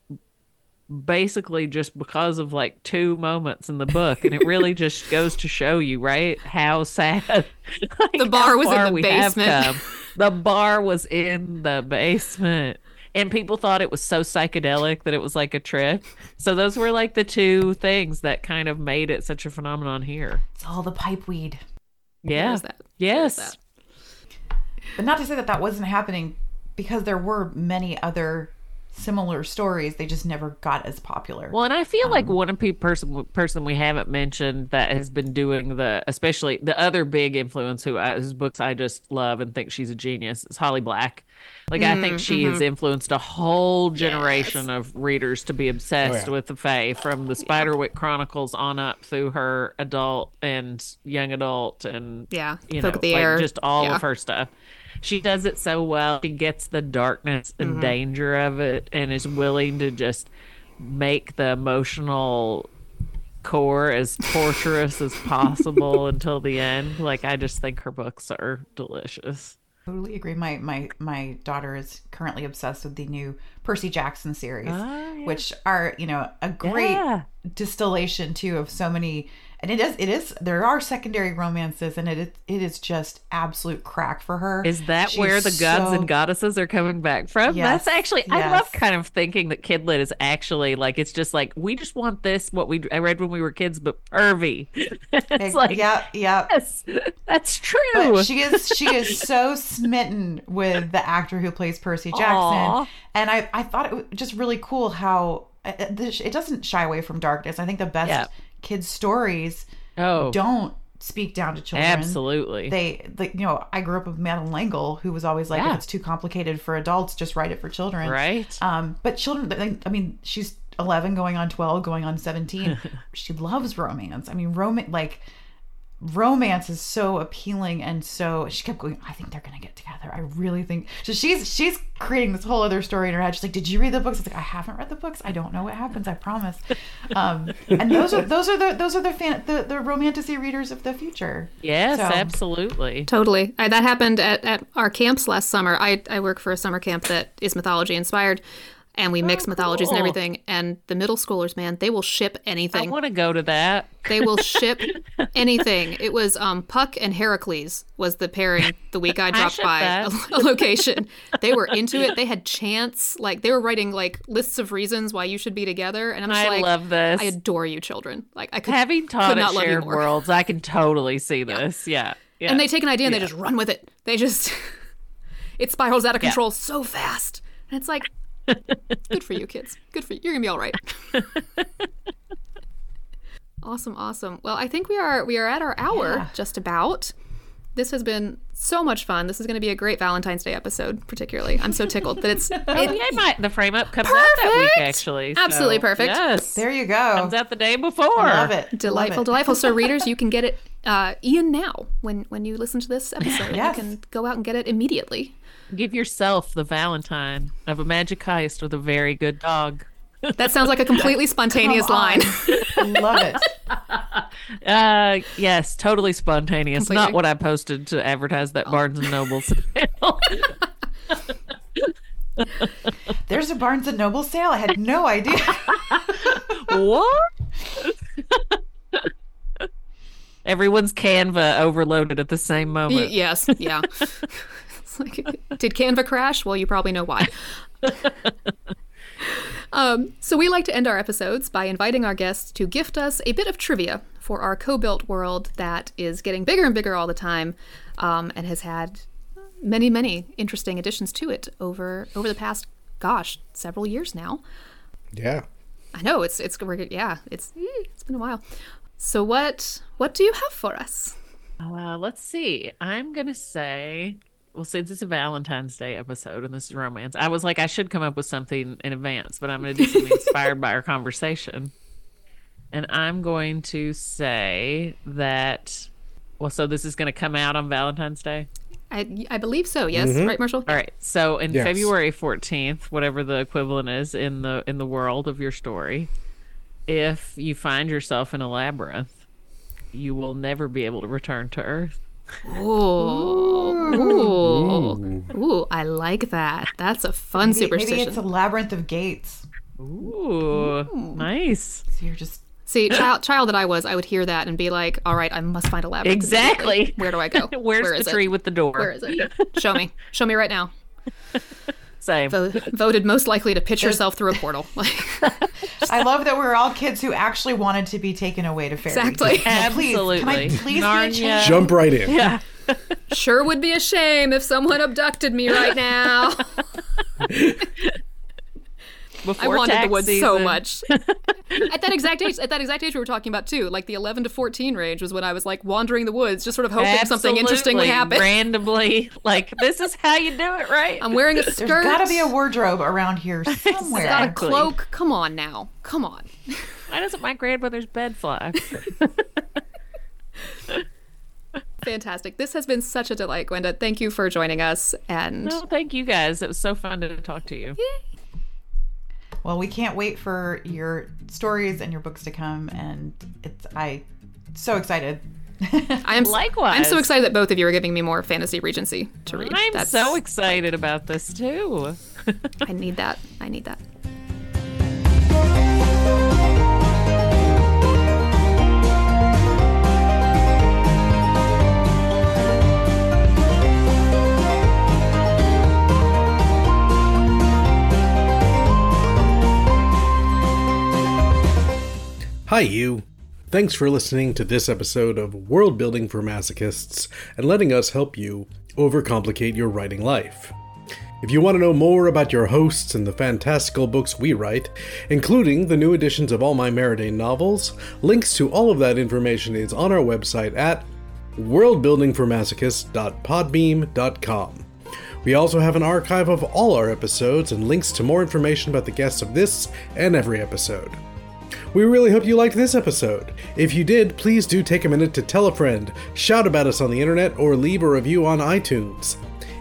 basically just because of like two moments in the book and it really just goes to show you right how sad like, The bar was in the basement. the bar was in the basement. And people thought it was so psychedelic that it was like a trip. So those were like the two things that kind of made it such a phenomenon here. It's all the pipe weed. Yeah. Yes. but not to say that that wasn't happening because there were many other similar stories. They just never got as popular. Well, and I feel like um, one of the person person we haven't mentioned that has been doing the, especially the other big influence who I, whose books I just love and think she's a genius is Holly Black. Like I think she has mm-hmm. influenced a whole generation of readers to be obsessed oh, yeah. with the Fae, from the Spiderwick Chronicles on up through her adult and young adult and Yeah, you Folk know, the like Air. just all Yeah. of her stuff. She does it so well. She gets the darkness and Mm-hmm. danger of it and is willing to just make the emotional core as torturous as possible until the end. Like I just think her books are delicious. Totally agree. My my my daughter is currently obsessed with the new Percy Jackson series, Ah, yeah. which are you know a great Yeah. distillation too of so many. And it is it is there are secondary romances, and it is it is just absolute crack for her. Is that She's where the gods so- and goddesses are coming back from? Yes, That's actually I love kind of thinking that kidlit is actually like it's just like we just want this what we I read when we were kids, but pervy. it's like yeah, yeah. yes, that's true. But she is she is so smitten with the actor who plays Percy Jackson, Aw. and I I thought it was just really cool how uh, uh, it, it doesn't shy away from darkness. I think the best Yeah. Kids stories oh, don't speak down to children. absolutely. They, like, you know, I grew up with Madeleine L'Engle, who was always like, Yeah. if it's too complicated for adults, just write it for children. right? Um, but children, they- I mean, she's 11 going on 12, going on 17. she loves romance. I mean, romance, like, romance is so appealing and so she kept going i think they're gonna get together. I really think so she's she's creating this whole other story in her head. She's like did you read the books? I was like i haven't read the books. I don't know what happens i promise. Um and those are those are the those are the fan the, the romantasy readers of the future. Yes, so- absolutely. Totally. I, that happened at, at our camps last summer. I, I work for a summer camp that is mythology inspired, and we mix mythologies and everything. And the middle schoolers, man, they will ship anything. I want to go to that. They will ship anything. It was um, Puck and Heracles was the pairing the week I dropped ship by a, a location. They were into it. They had chants. Like they were writing like lists of reasons why you should be together. And I'm just I like, love this. I adore you, children. Like I could Having taught could at not love you Shared. Worlds, I can totally see this. Yeah. yeah. and they take an idea and they just run with it. They just it spirals out of control so fast. And it's like good for you kids. Good for you. You're going to be all right. awesome, awesome. Well, I think we are we are at our hour Yeah. just about. This has been so much fun. This is going to be a great Valentine's Day episode, particularly. I'm so tickled that it's Oh, yeah, might, the frame up comes out that week, actually. so, Absolutely perfect. Yes. there you go comes out the day before. love it delightful, Love it. delightful. So, readers, you can get it uh, Ian now when when you listen to this episode. Yes. You can go out and get it immediately. Give yourself the Valentine of a magic heist with a very good dog. That sounds like a completely spontaneous line. love it Uh, yes, totally spontaneous. Completely. Not what I posted to advertise that Barnes and Noble sale. there's a barnes and noble sale i had no idea what? Everyone's Canva overloaded at the same Y- moment. yes, yeah. It's like, did Canva crash? Well, you probably know why. um, so we like to end our episodes by inviting our guests to gift us a bit of trivia for our co-built world that is getting bigger and bigger all the time, um, and has had many, many interesting additions to it over over the past, gosh, several years now. Yeah. I know it's it's we're, yeah it's it's been a while. So what what do you have for us? Uh, let's see. I'm gonna say, well, since it's a Valentine's Day episode and this is romance, I was like, I should come up with something in advance, but I'm gonna do something inspired by our conversation. And I'm going to say that. Well, so this is gonna come out on Valentine's Day. I I believe so. Yes, mm-hmm. right, Marshall. All right. So in Yes. February 14th, whatever the equivalent is in the in the world of your story, if you find yourself in a labyrinth, you will never be able to return to Earth. Ooh. Ooh. Ooh, I like that. That's a fun maybe, superstition. maybe it's a labyrinth of gates Ooh, nice. so you're just See, child, child that I was, I would hear that and be like, "All right, I must find a labyrinth." Exactly. Where do I go? Where's Where the tree It? with the door? Where is it? Show me. Show me right now. Same. Vo- voted most likely to pitch yourself through a portal. I love that we're all kids who actually wanted to be taken away to fairy. Exactly. Please, can I Absolutely. please Narnia. Jump right in. Yeah. Sure would be a shame if someone abducted me right now. Before I wanted the tax woods so much. at that exact age, at that exact age we were talking about too, like the 11 to 14 range was when I was like wandering the woods, just sort of hoping something interesting would happen. Randomly, like this is how you do it, right? I'm wearing a There's skirt. got to be a wardrobe around here somewhere. got a cloak. Come on now. Come on. Why doesn't my grandmother's bed fly? Fantastic. This has been such a delight, Gwenda. Thank you for joining us. And no, thank you guys. It was so fun to talk to you. Well, we can't wait for your stories and your books to come, and it's I so excited. I am Likewise. I'm so excited that both of you are giving me more fantasy Regency to read. I'm That's- so excited about this too. I need that. I need that. Hi, you. Thanks for listening to this episode of World Building for Masochists and letting us help you overcomplicate your writing life. If you want to know more about your hosts and the fantastical books we write, including the new editions of all my Maradaine novels, links to all of that information is on our website at worldbuildingformasochists.podbean.com. We also have an archive of all our episodes and links to more information about the guests of this and every episode. We really hope you liked this episode. If you did, please do take a minute to tell a friend, shout about us on the internet, or leave a review on iTunes.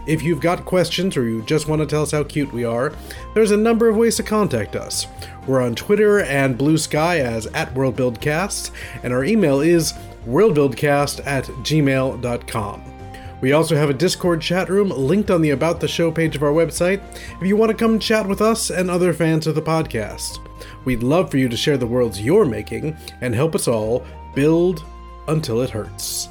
If you've got questions or you just want to tell us how cute we are, there's a number of ways to contact us. We're on Twitter and Blue Sky as at WorldBuildCast, and our email is worldbuildcast at gmail.com. We also have a Discord chat room linked on the About the Show page of our website if you want to come chat with us and other fans of the podcast. We'd love for you to share the worlds you're making and help us all build until it hurts.